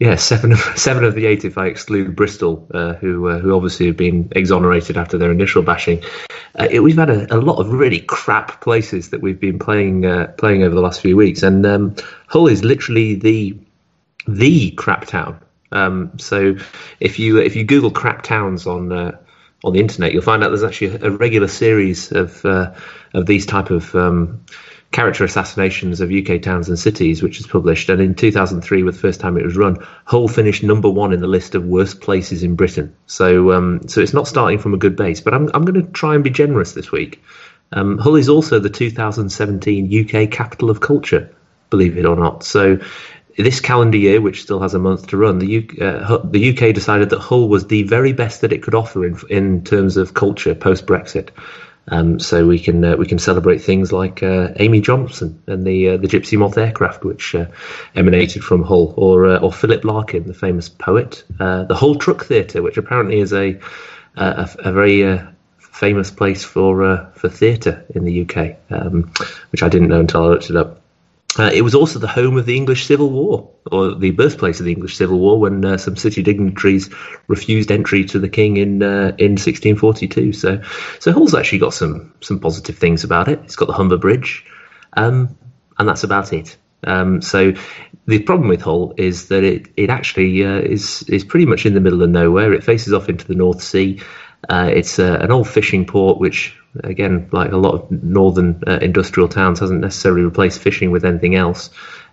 yeah, seven of seven of the eight if I exclude Bristol, uh, who uh, who obviously have been exonerated after their initial bashing. Uh, it, we've had a, a lot of really crap places that we've been playing uh, playing over the last few weeks, and um, Hull is literally the the crap town. Um, so if you if you Google crap towns on uh, on the internet, you'll find out there's actually a, regular series of uh, of these type of um, character assassinations of UK towns and cities, which is published. And in 2003, with the first time it was run, Hull finished number one in the list of worst places in Britain. So um, so it's not starting from a good base. But I'm I'm going to try and be generous this week. Um, Hull is also the 2017 UK Capital of Culture, believe it or not. So this calendar year, which still has a month to run, the UK, uh, the UK decided that Hull was the very best that it could offer in in terms of culture post Brexit. Um, so we can uh, we can celebrate things like uh, Amy Johnson and the uh, the Gypsy Moth aircraft, which uh, emanated from Hull, or uh, or Philip Larkin, the famous poet, uh, the Hull Truck Theatre, which apparently is a a, a very famous place for for theatre in the UK, um, which I didn't know until I looked it up. Uh, it was also the home of the English Civil War, or the birthplace of the English Civil War, when uh, some city dignitaries refused entry to the king in uh, in 1642. So, so Hull's actually got some some positive things about it. It's got the Humber Bridge, um, and that's about it. Um, so, the problem with Hull is that it it actually uh, is is pretty much in the middle of nowhere. It faces off into the North Sea. Uh, it's uh, an old fishing port, which, again, like a lot of northern uh, industrial towns, hasn't necessarily replaced fishing with anything else.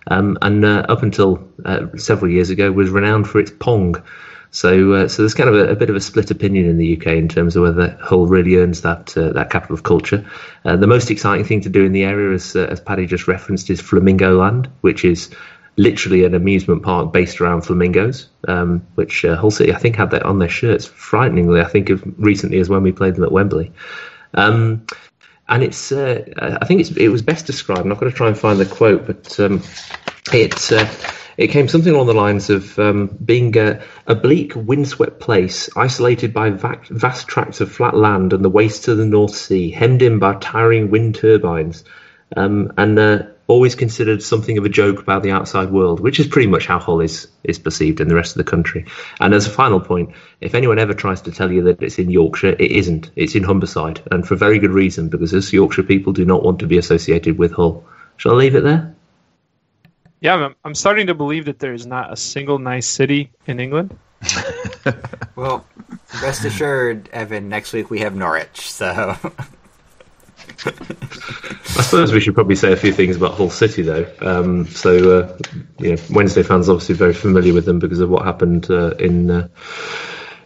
Um, and uh, up until uh, several years ago, was renowned for its pong. So, so there's kind of a, a bit of a split opinion in the UK in terms of whether Hull really earns that that capital of culture. The most exciting thing to do in the area, as as Paddy just referenced, is Flamingo Land, which is literally an amusement park based around flamingos, um, which uh, Hull City I think had that on their shirts. Frighteningly, I think of recently as when we played them at Wembley. Um, and it's uh, I think it's, it was best described. And I've got to try and find the quote, but um, it uh, it came something along the lines of um, being a, a bleak, windswept place, isolated by va- vast tracts of flat land and the waste of the North Sea, hemmed in by towering wind turbines, um, and uh, always considered something of a joke about the outside world, which is pretty much how Hull is, is perceived in the rest of the country. And as a final point, if anyone ever tries to tell you that it's in Yorkshire, it isn't. It's in Humberside, and for very good reason, because us Yorkshire people do not want to be associated with Hull. Shall I leave it there? Yeah, I'm, I'm starting to believe that there is not a single nice city in England. Well, rest assured, Evan. Next week we have Norwich, so I suppose we should probably say a few things about Hull City, though. Um, so, uh, you know, Wednesday fans are obviously very familiar with them because of what happened uh, in uh,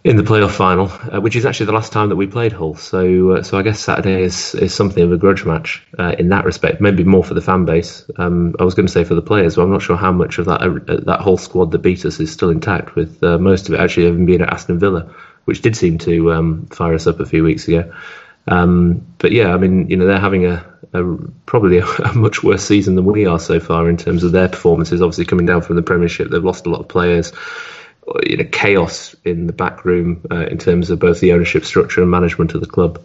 in the playoff final, uh, which is actually the last time that we played Hull. So, uh, so I guess Saturday is, is something of a grudge match uh, in that respect. Maybe more for the fan base. Um, I was going to say for the players, but I'm not sure how much of that that whole squad that beat us is still intact. With most of it actually having been at Aston Villa, which did seem to um, fire us up a few weeks ago. Um, but yeah, I mean, you know, they're having a, a probably a, a much worse season than we are so far in terms of their performances. Obviously, coming down from the Premiership, they've lost a lot of players. You know, chaos in the back room uh, in terms of both the ownership structure and management of the club,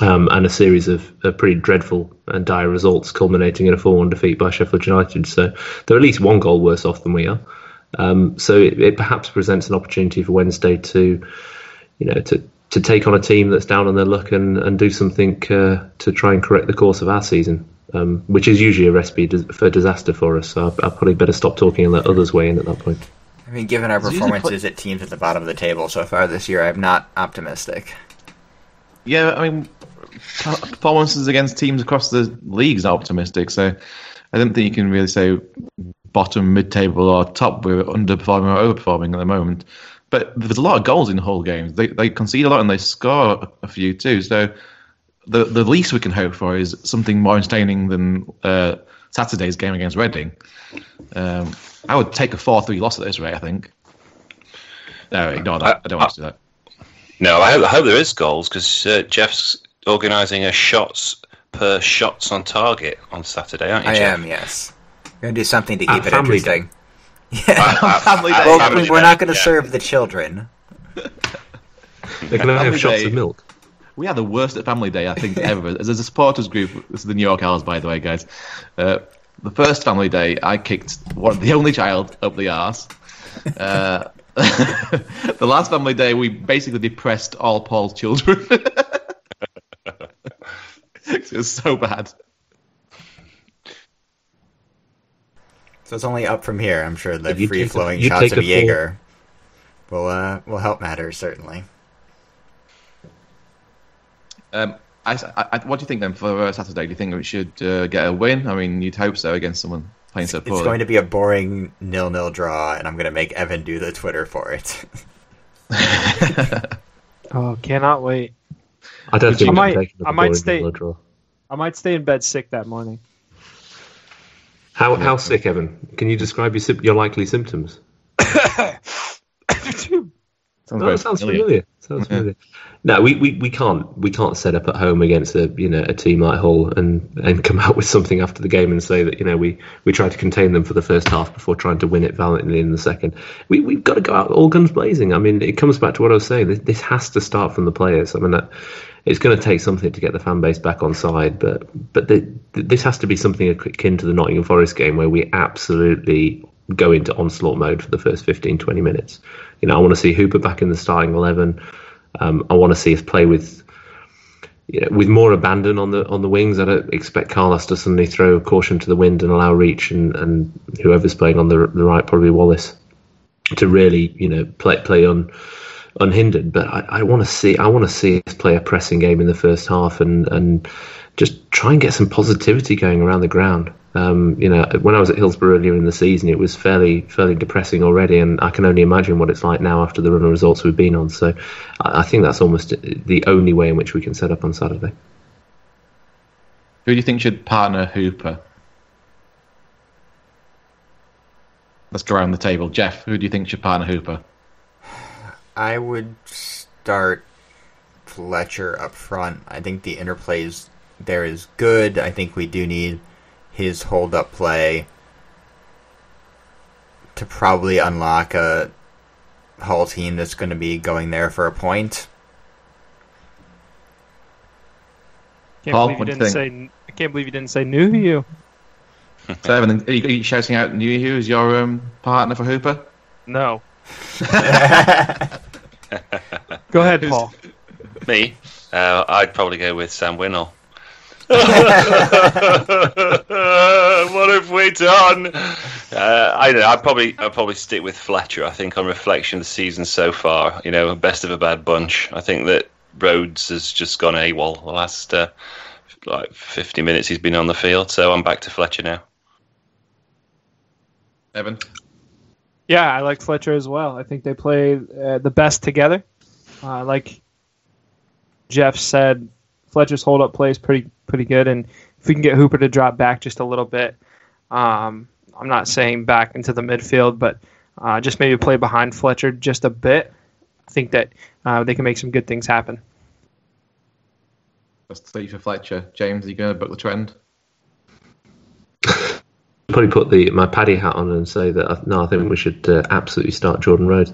um, and a series of, pretty dreadful and dire results, culminating in a 4-1 defeat by Sheffield United. So they're at least one goal worse off than we are. Um, so it, it perhaps presents an opportunity for Wednesday to, you know, to to take on a team that's down on their luck and, and do something uh, to try and correct the course of our season, um, which is usually a recipe for disaster for us. So I, I probably better stop talking and let others weigh in at that point. I mean, given our performances at teams at the bottom of the table so far this year, I'm not optimistic. Yeah, I mean, performances against teams across the leagues are optimistic. So I don't think you can really say bottom, mid-table, or top. We're underperforming or overperforming at the moment. But there's a lot of goals in Hull games. They they concede a lot and they score a few too. So the the least we can hope for is something more entertaining than uh, Saturday's game against Reading. Um, I would take a four-three loss at this rate. I think. No, ignore that. I don't want to do that. No, I hope, I hope there is goals because uh, Jeff's organising a shots per shots on target on Saturday, aren't you? I Jeff? am, yes. We're going to do something to At keep it family interesting. Uh, Family day. Well, family we're day, not going to yeah. serve the children. They're going to have shots day. of milk. We are the worst at Family Day, I think, ever. As a supporters group, this is the New York Owls, by the way, guys. Uh, the first Family Day, I kicked one, the only child up the arse. Uh, the last Family Day, we basically depressed all Paul's children. it was so bad. So it's only up from here. I'm sure the free take a- flowing shots of a full- Jaeger will uh, will help matters certainly. Um, I, I, what do you think then for uh, Saturday? Do you think we should uh, get a win? I mean, you'd hope so against someone playing so poorly. It's going to be a boring nil-nil draw, and I'm going to make Evan do the Twitter for it. Oh, cannot wait. I don't think I might- taking I a might stay- I might stay in bed sick that morning. How how sick, Evan? Can you describe your your likely symptoms? Sounds No, very sounds familiar. familiar. Sounds Yeah. familiar. No, we, we, we can't we can't set up at home against a you know a team like Hull and, and come out with something after the game and say that you know we, we tried to contain them for the first half before trying to win it valiantly in the second. We we've got to go out all guns blazing. I mean, it comes back to what I was saying. This, this has to start from the players. I mean, that, it's going to take something to get the fan base back on side, but but the, this has to be something akin to the Nottingham Forest game where we absolutely go into onslaught mode for the first 15, 20 minutes. You know, I want to see Hooper back in the starting eleven. Um, I want to see us play with, you know, with more abandon on the on the wings. I don't expect Carlos to suddenly throw caution to the wind and allow Reach and, and whoever's playing on the the right, probably Wallace, to really you know play play on unhindered. But I, I want to see I want to see us play a pressing game in the first half and and just try and get some positivity going around the ground. Um, you know, when I was at Hillsborough earlier in the season, it was fairly fairly depressing already, and I can only imagine what it's like now after the run of results we've been on. So, I I think that's almost the only way in which we can set up on Saturday. Who do you think should partner Hooper? Let's go around the table. Jeff, who do you think should partner Hooper? I would start Fletcher up front. I think the interplays there is good. I think we do need his hold up play to probably unlock a Hull team that's going to be going there for a point. Can't Paul, believe you what do you didn't say. I can't believe you didn't say Nuhiu. So, Evan, are you, are you shouting out Nuhiu as your um, partner for Hooper? No. Go ahead, Paul. Me? Uh, I'd probably go with Sam Winnall. what have we done? Uh, I don't know. I'd probably I'd probably stick with Fletcher. I think on reflection of the season so far, you know, best of a bad bunch. I think that Rhodes has just gone AWOL the last uh, like 50 minutes he's been on the field. So I'm back to Fletcher now. Evan? Yeah, I like Fletcher as well. I think they play uh, the best together. Uh, like Jeff said, Fletcher's hold up play is pretty pretty good, and if we can get Hooper to drop back just a little bit, um, I'm not saying back into the midfield, but uh, just maybe play behind Fletcher just a bit. I think that uh, they can make some good things happen. That's three for Fletcher. James, are you going to book the trend? Probably put the my paddy hat on and say that uh, no, I think we should uh, absolutely start Jordan Rhodes.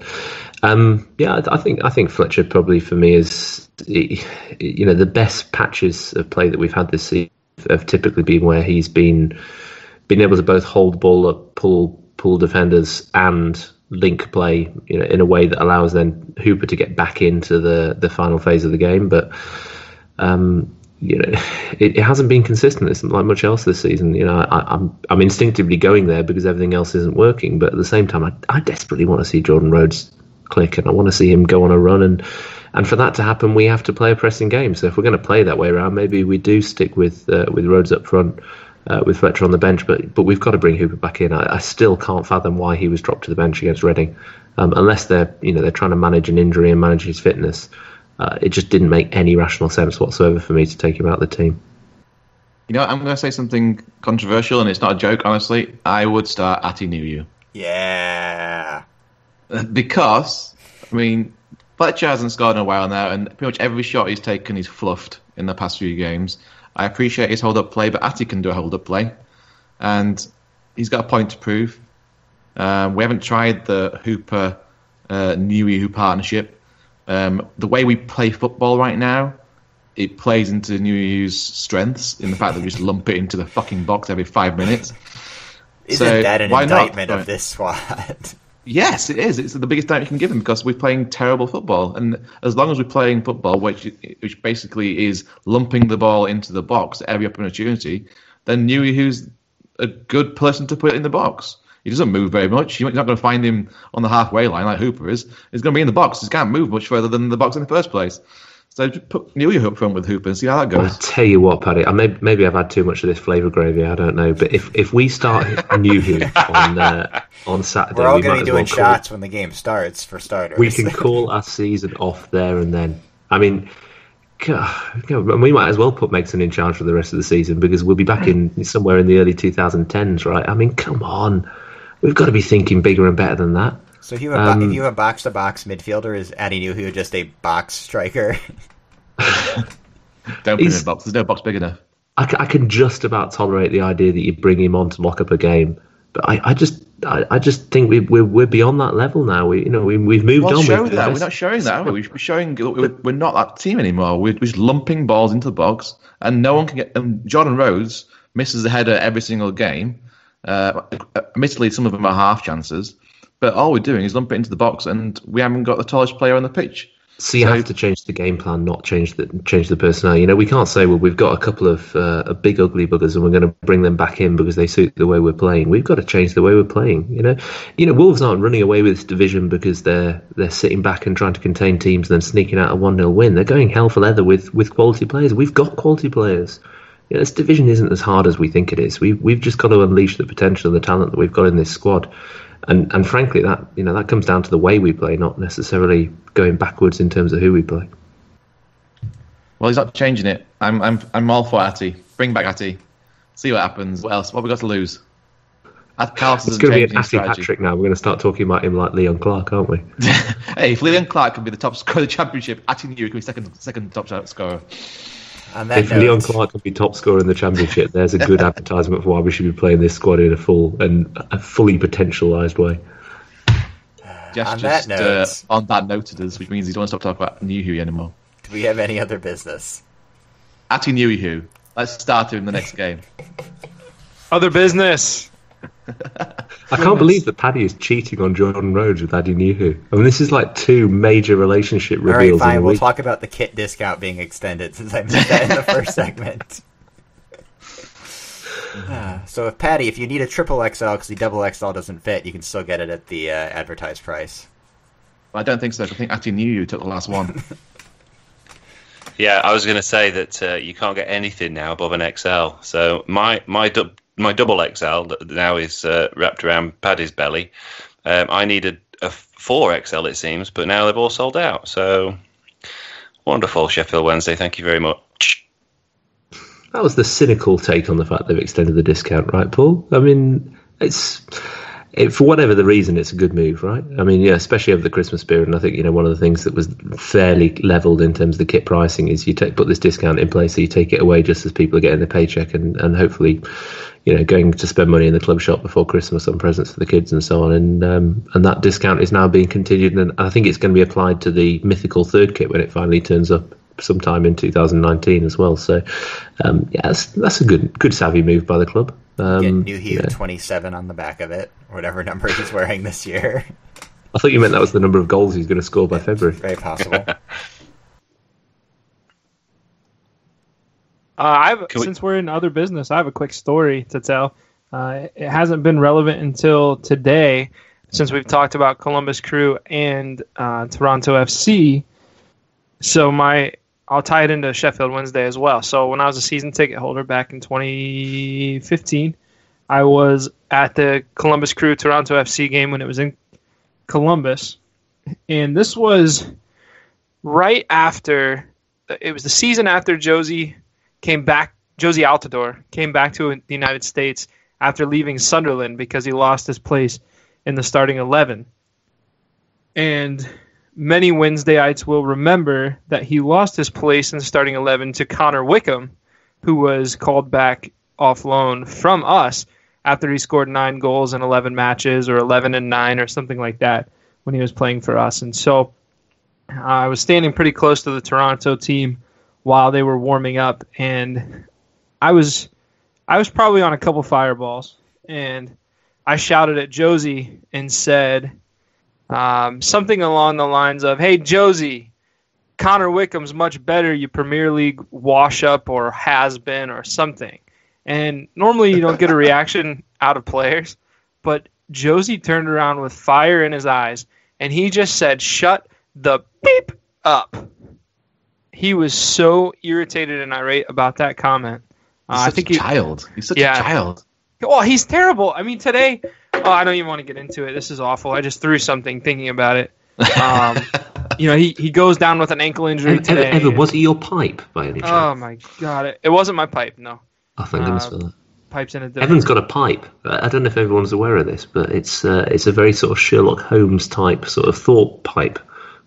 Um, yeah, I, I think I think Fletcher probably for me is you know the best patches of play that we've had this season have typically been where he's been been able to both hold the ball up, pull pull defenders, and link play you know in a way that allows then Hooper to get back into the the final phase of the game, but. Um, you know, it, it hasn't been consistent. It's not like much else this season. You know, I, I'm I'm instinctively going there because everything else isn't working. But at the same time, I, I desperately want to see Jordan Rhodes click, and I want to see him go on a run. And and for that to happen, we have to play a pressing game. So if we're going to play that way around, maybe we do stick with uh, with Rhodes up front. Uh, with Fletcher on the bench, but but we've got to bring Hooper back in. I, I still can't fathom why he was dropped to the bench against Reading, um, unless they're you know they're trying to manage an injury and manage his fitness. Uh, it just didn't make any rational sense whatsoever for me to take him out of the team. You know, I'm going to say something controversial, and it's not a joke. Honestly, I would start Atdhe Nuhiu Yeah. because I mean Fletcher hasn't scored in a while now, and pretty much every shot he's taken he's fluffed in the past few games. I appreciate his hold up play, but Atty can do a hold up play, and he's got a point to prove. Um, we haven't tried the Hooper uh, Newey partnership. Um, the way we play football right now, it plays into Newey's strengths in the fact that we just lump it into the fucking box every five minutes. Isn't So, that an why not? indictment of this squad? Yes, it is. It's the biggest doubt you can give them because we're playing terrible football. And as long as we're playing football, which which basically is lumping the ball into the box every opportunity, then Newey, who's a good person to put in the box. He doesn't move very much. You're not going to find him on the halfway line like Hooper is. He's going to be in the box. He can't move much further than the box in the first place. So just put Newey up front with Hooper and see how that goes. I goes. tell you what, Paddy. I may, maybe I've had too much of this flavour gravy. I don't know, but if if we start Nuhiu on uh, on Saturday, We're all we going to be as well doing call- shots when the game starts, for starters. We can call our season off there and then. I mean, God, we might as well put Megson in charge for the rest of the season because we'll be back in somewhere in the early 2010s, right? I mean, come on, we've got to be thinking bigger and better than that. So if you have a, bo- Um, if you have a box to box midfielder, is Atdhe Nuhiu just a box striker? Don't put him in He's- the box. There's no box big enough. I, I can just about tolerate the idea that you bring him on to lock up a game, but I, I just I, I just think we, we're we're beyond that level now. We you know we we've moved Well, on. show We've- that. We're not showing that. Are we? We're showing that we're we're not that team anymore. We're just lumping balls into the box, and no one can get. And Jordan Rhodes misses the header every single game. Uh, admittedly, some of them are half chances, but all we're doing is lump it into the box, and we haven't got the tallest player on the pitch. So you So- have to change the game plan, not change the change the personnel. You know, we can't say, well, we've got a couple of uh, big ugly buggers and we're going to bring them back in because they suit the way we're playing. We've got to change the way we're playing. You know, you know, Wolves aren't running away with this division because they're they're sitting back and trying to contain teams and then sneaking out a one 0 win. They're going hell for leather with with quality players. We've got quality players. This division isn't as hard as we think it is. We've we've just got to unleash the potential and the talent that we've got in this squad. And and frankly, that you know that comes down to the way we play, not necessarily going backwards in terms of who we play. Well, he's not changing it. I'm I'm I'm all for Atty. Bring back Atty. See what happens. What else? What have we got to lose? Carlson It's going to be an Atty. Patrick now. We're going to start talking about him like Leon Clarke, aren't we? hey, if Leon Clarke can be the top scorer of the championship, Atty Newey can be second second top scorer. On that if note, Leon Clarke can be top scorer in the championship, there's a good advertisement for why we should be playing this squad in a full and a fully potentialised way. Jeff On that just note- uh, on that noted us, which means he don't stop talking about Newey anymore. do we have any other business? Atty Newey who? Let's start him in the next game. Other business. I can't believe that Paddy is cheating on Jordan Rhodes with Atdhe Nuhiu. I mean, this is like two major relationship All right, reveals in fine. a We'll week. talk about the kit discount being extended since I missed that in the first segment. So, if Paddy, if you need a triple XL because the double XL doesn't fit, you can still get it at the uh, advertised price. I don't think so. I think Adi Newey took the last one. Yeah, I was going to say that uh, you can't get anything now above an XL. So my my du- my double XL that now is uh, wrapped around Paddy's belly. Um, I needed a four XL, it seems, but now they've all sold out. So wonderful, Sheffield Wednesday. Thank you very much. That was the cynical take on the fact they've extended the discount, right, Paul? I mean, it's it, for whatever the reason, it's a good move, right? I mean, yeah, especially over the Christmas period. And I think you know one of the things that was fairly leveled in terms of the kit pricing is you take put this discount in place, so you take it away just as people are getting their paycheck, and and hopefully, you know, going to spend money in the club shop before Christmas on presents for the kids and so on. And um, and that discount is now being continued, and I think it's going to be applied to the mythical third kit when it finally turns up sometime in 2019 as well. So, um, yeah, that's, that's a good good savvy move by the club. Get Um, Nuhiu yeah. 27 on the back of it, whatever number he's wearing this year. I thought you meant that was the number of goals he's going to score by February. Very possible. Uh, I've Can since we're in other business, I have a quick story to tell. Uh, it hasn't been relevant until today, since we've talked about Columbus Crew and uh, Toronto FC. So my I'll tie it into Sheffield Wednesday as well. So when I was a season ticket holder back in 2015, I was at the Columbus Crew Toronto FC game when it was in Columbus, and this was right after it was the season after Jozy came back. Jozy Altidore came back to the United States after leaving Sunderland because he lost his place in the starting eleven, and many Wednesdayites will remember that he lost his place in the starting 11 to Connor Wickham, who was called back off loan from us after he scored nine goals in 11 matches or 11 and 9 or something like that when he was playing for us. And so uh, I was standing pretty close to the Toronto team while they were warming up and I was I was probably on a couple fireballs and I shouted at Jozy and said, um, something along the lines of, "Hey Jozy, Connor Wickham's much better. You Premier League wash up or has been or something." And normally you don't get a reaction out of players, but Jozy turned around with fire in his eyes and he just said, "Shut the beep up." He was so irritated and irate about that comment. Uh, I think a he, child. He's such yeah, a child. Well, he's terrible. I mean, today Oh, I don't even want to get into it. This is awful. I just threw something thinking about it. Um, you know, he, he goes down with an ankle injury today. Evan, was it your pipe by any chance? Oh my god, it, it wasn't my pipe. No. Oh, thank uh, goodness for that. Pipes in a. Evan's got a pipe. I don't know if everyone's aware of this, but it's uh, it's a very sort of Sherlock Holmes type sort of thought pipe,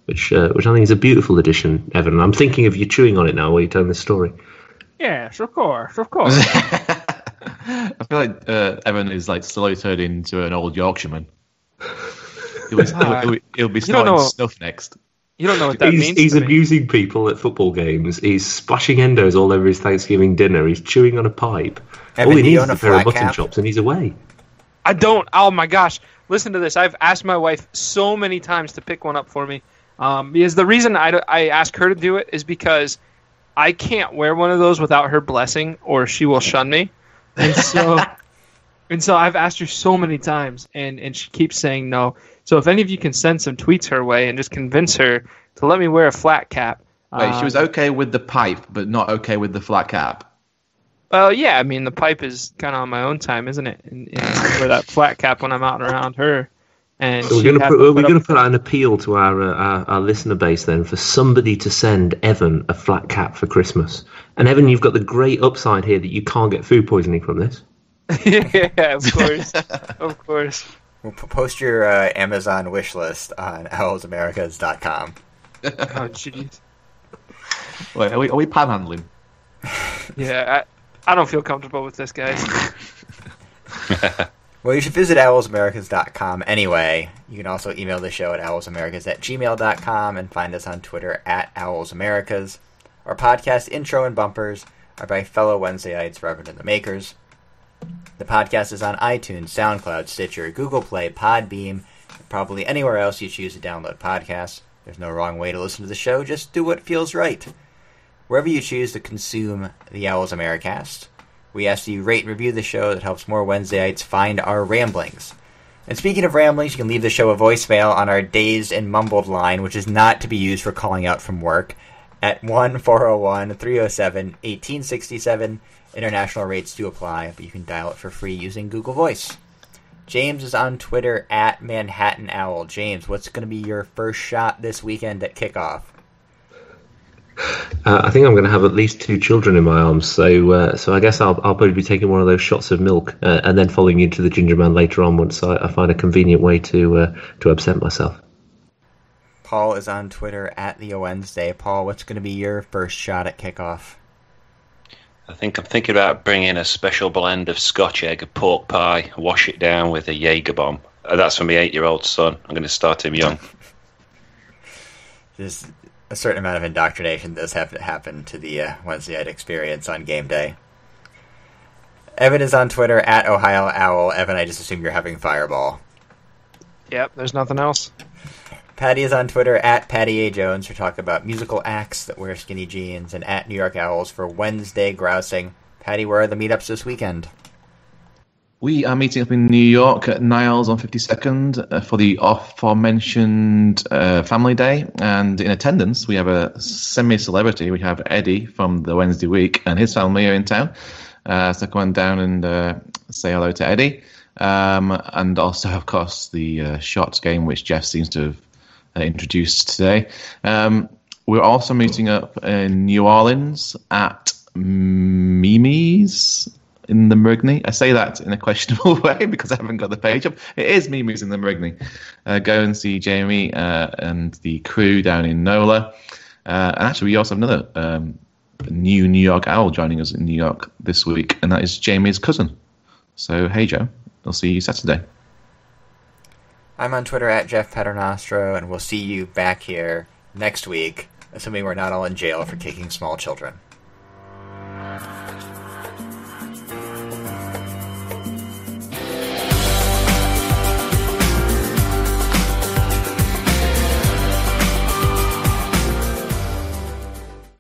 which uh, which I think is a beautiful addition, Evan. I'm thinking of you chewing on it now while you're telling this story. Yes, of course, of course. I feel like uh, Evan is like slowly turning into an old Yorkshireman. He'll, he'll, he'll, he'll be snorting snuff next. You don't know what that he's, means. He's abusing me. people at football games. He's splashing Hendo's all over his Thanksgiving dinner. He's chewing on a pipe. Evan, all he needs is a pair of mutton cap? chops, and he's away. I don't. Oh my gosh! Listen to this. I've asked my wife so many times to pick one up for me. Um, because the reason I, I ask her to do it is because I can't wear one of those without her blessing, or she will shun me. And so, and so I've asked her so many times, and and she keeps saying no. So if any of you can send some tweets her way and just convince her to let me wear a flat cap. Wait, she was um, okay with the pipe, but not okay with the flat cap. Well, yeah, I mean the pipe is kind of on my own time, isn't it? And, and wear that flat cap when I'm out and around her. And so we're going to put, we're going to put out an appeal to our, uh, our, our listener base then for somebody to send Evan a flat cap for Christmas. And Evan, you've got the great upside here that you can't get food poisoning from this. yeah, of course, of course. We'll post your uh, Amazon wish list on owlsamericas.com. oh, jeez. Wait, are we, are we panhandling? yeah, I, I don't feel comfortable with this, guys. Well, you should visit owlsamericas.com anyway. You can also email the show at owlsamericas at gmail.com and find us on Twitter at owlsamericas. Our podcast intro and bumpers are by fellow Wednesdayites Reverend and the Makers. The podcast is on iTunes, SoundCloud, Stitcher, Google Play, Podbean, probably anywhere else you choose to download podcasts. There's no wrong way to listen to the show, just do what feels right. Wherever you choose to consume the Owls Americast, we ask you rate and review the show that helps more Wednesdayites find our ramblings. And speaking of ramblings, you can leave the show a voicemail on our dazed and mumbled line, which is not to be used for calling out from work, at 1 401 307 1867. International rates do apply, but you can dial it for free using Google Voice. James is on Twitter at Manhattan Owl. James, what's going to be your first shot this weekend at kickoff? Uh, I think I'm going to have at least two children in my arms, so uh, so I guess I'll I'll probably be taking one of those shots of milk uh, and then following into the ginger man later on once I, I find a convenient way to uh, to absent myself. Paul is on Twitter at the Wednesday. Paul, what's going to be your first shot at kickoff? I think I'm thinking about bringing a special blend of Scotch egg, a pork pie, wash it down with a Jaeger bomb. Uh, that's for my eight-year-old son. I'm going to start him young. Just a certain amount of indoctrination does have to happen to the uh, Wednesday night experience on game day. Evan is on Twitter at Ohio Owl. Evan, I just assume you're having Fireball. Yep, there's nothing else. Paddy is on Twitter at Paddy A. Jones for talk about musical acts that wear skinny jeans, and at New York Owls for Wednesday grousing. Paddy, where are the meetups this weekend? We are meeting up in New York at Niles on 52nd uh, for the aforementioned uh, Family Day. And in attendance, we have a semi celebrity. We have Eddie from the Wednesday Week, and his family are in town. Uh, so come on down and uh, say hello to Eddie. Um, and also, of course, the uh, shots game, which Jeff seems to have uh, introduced today. Um, we're also meeting up in New Orleans at Mimi's in the Marigny. I say that in a questionable way because I haven't got the page up. It is Mimi's in the Marigny. Uh, go and see Jamie uh, and the crew down in NOLA. Uh, and actually, we also have another um, new New York owl joining us in New York this week, and that is Jamie's cousin. So, hey, Joe, I'll see you Saturday. I'm on Twitter at Jeff Paternostro, and we'll see you back here next week, assuming we're not all in jail for kicking small children.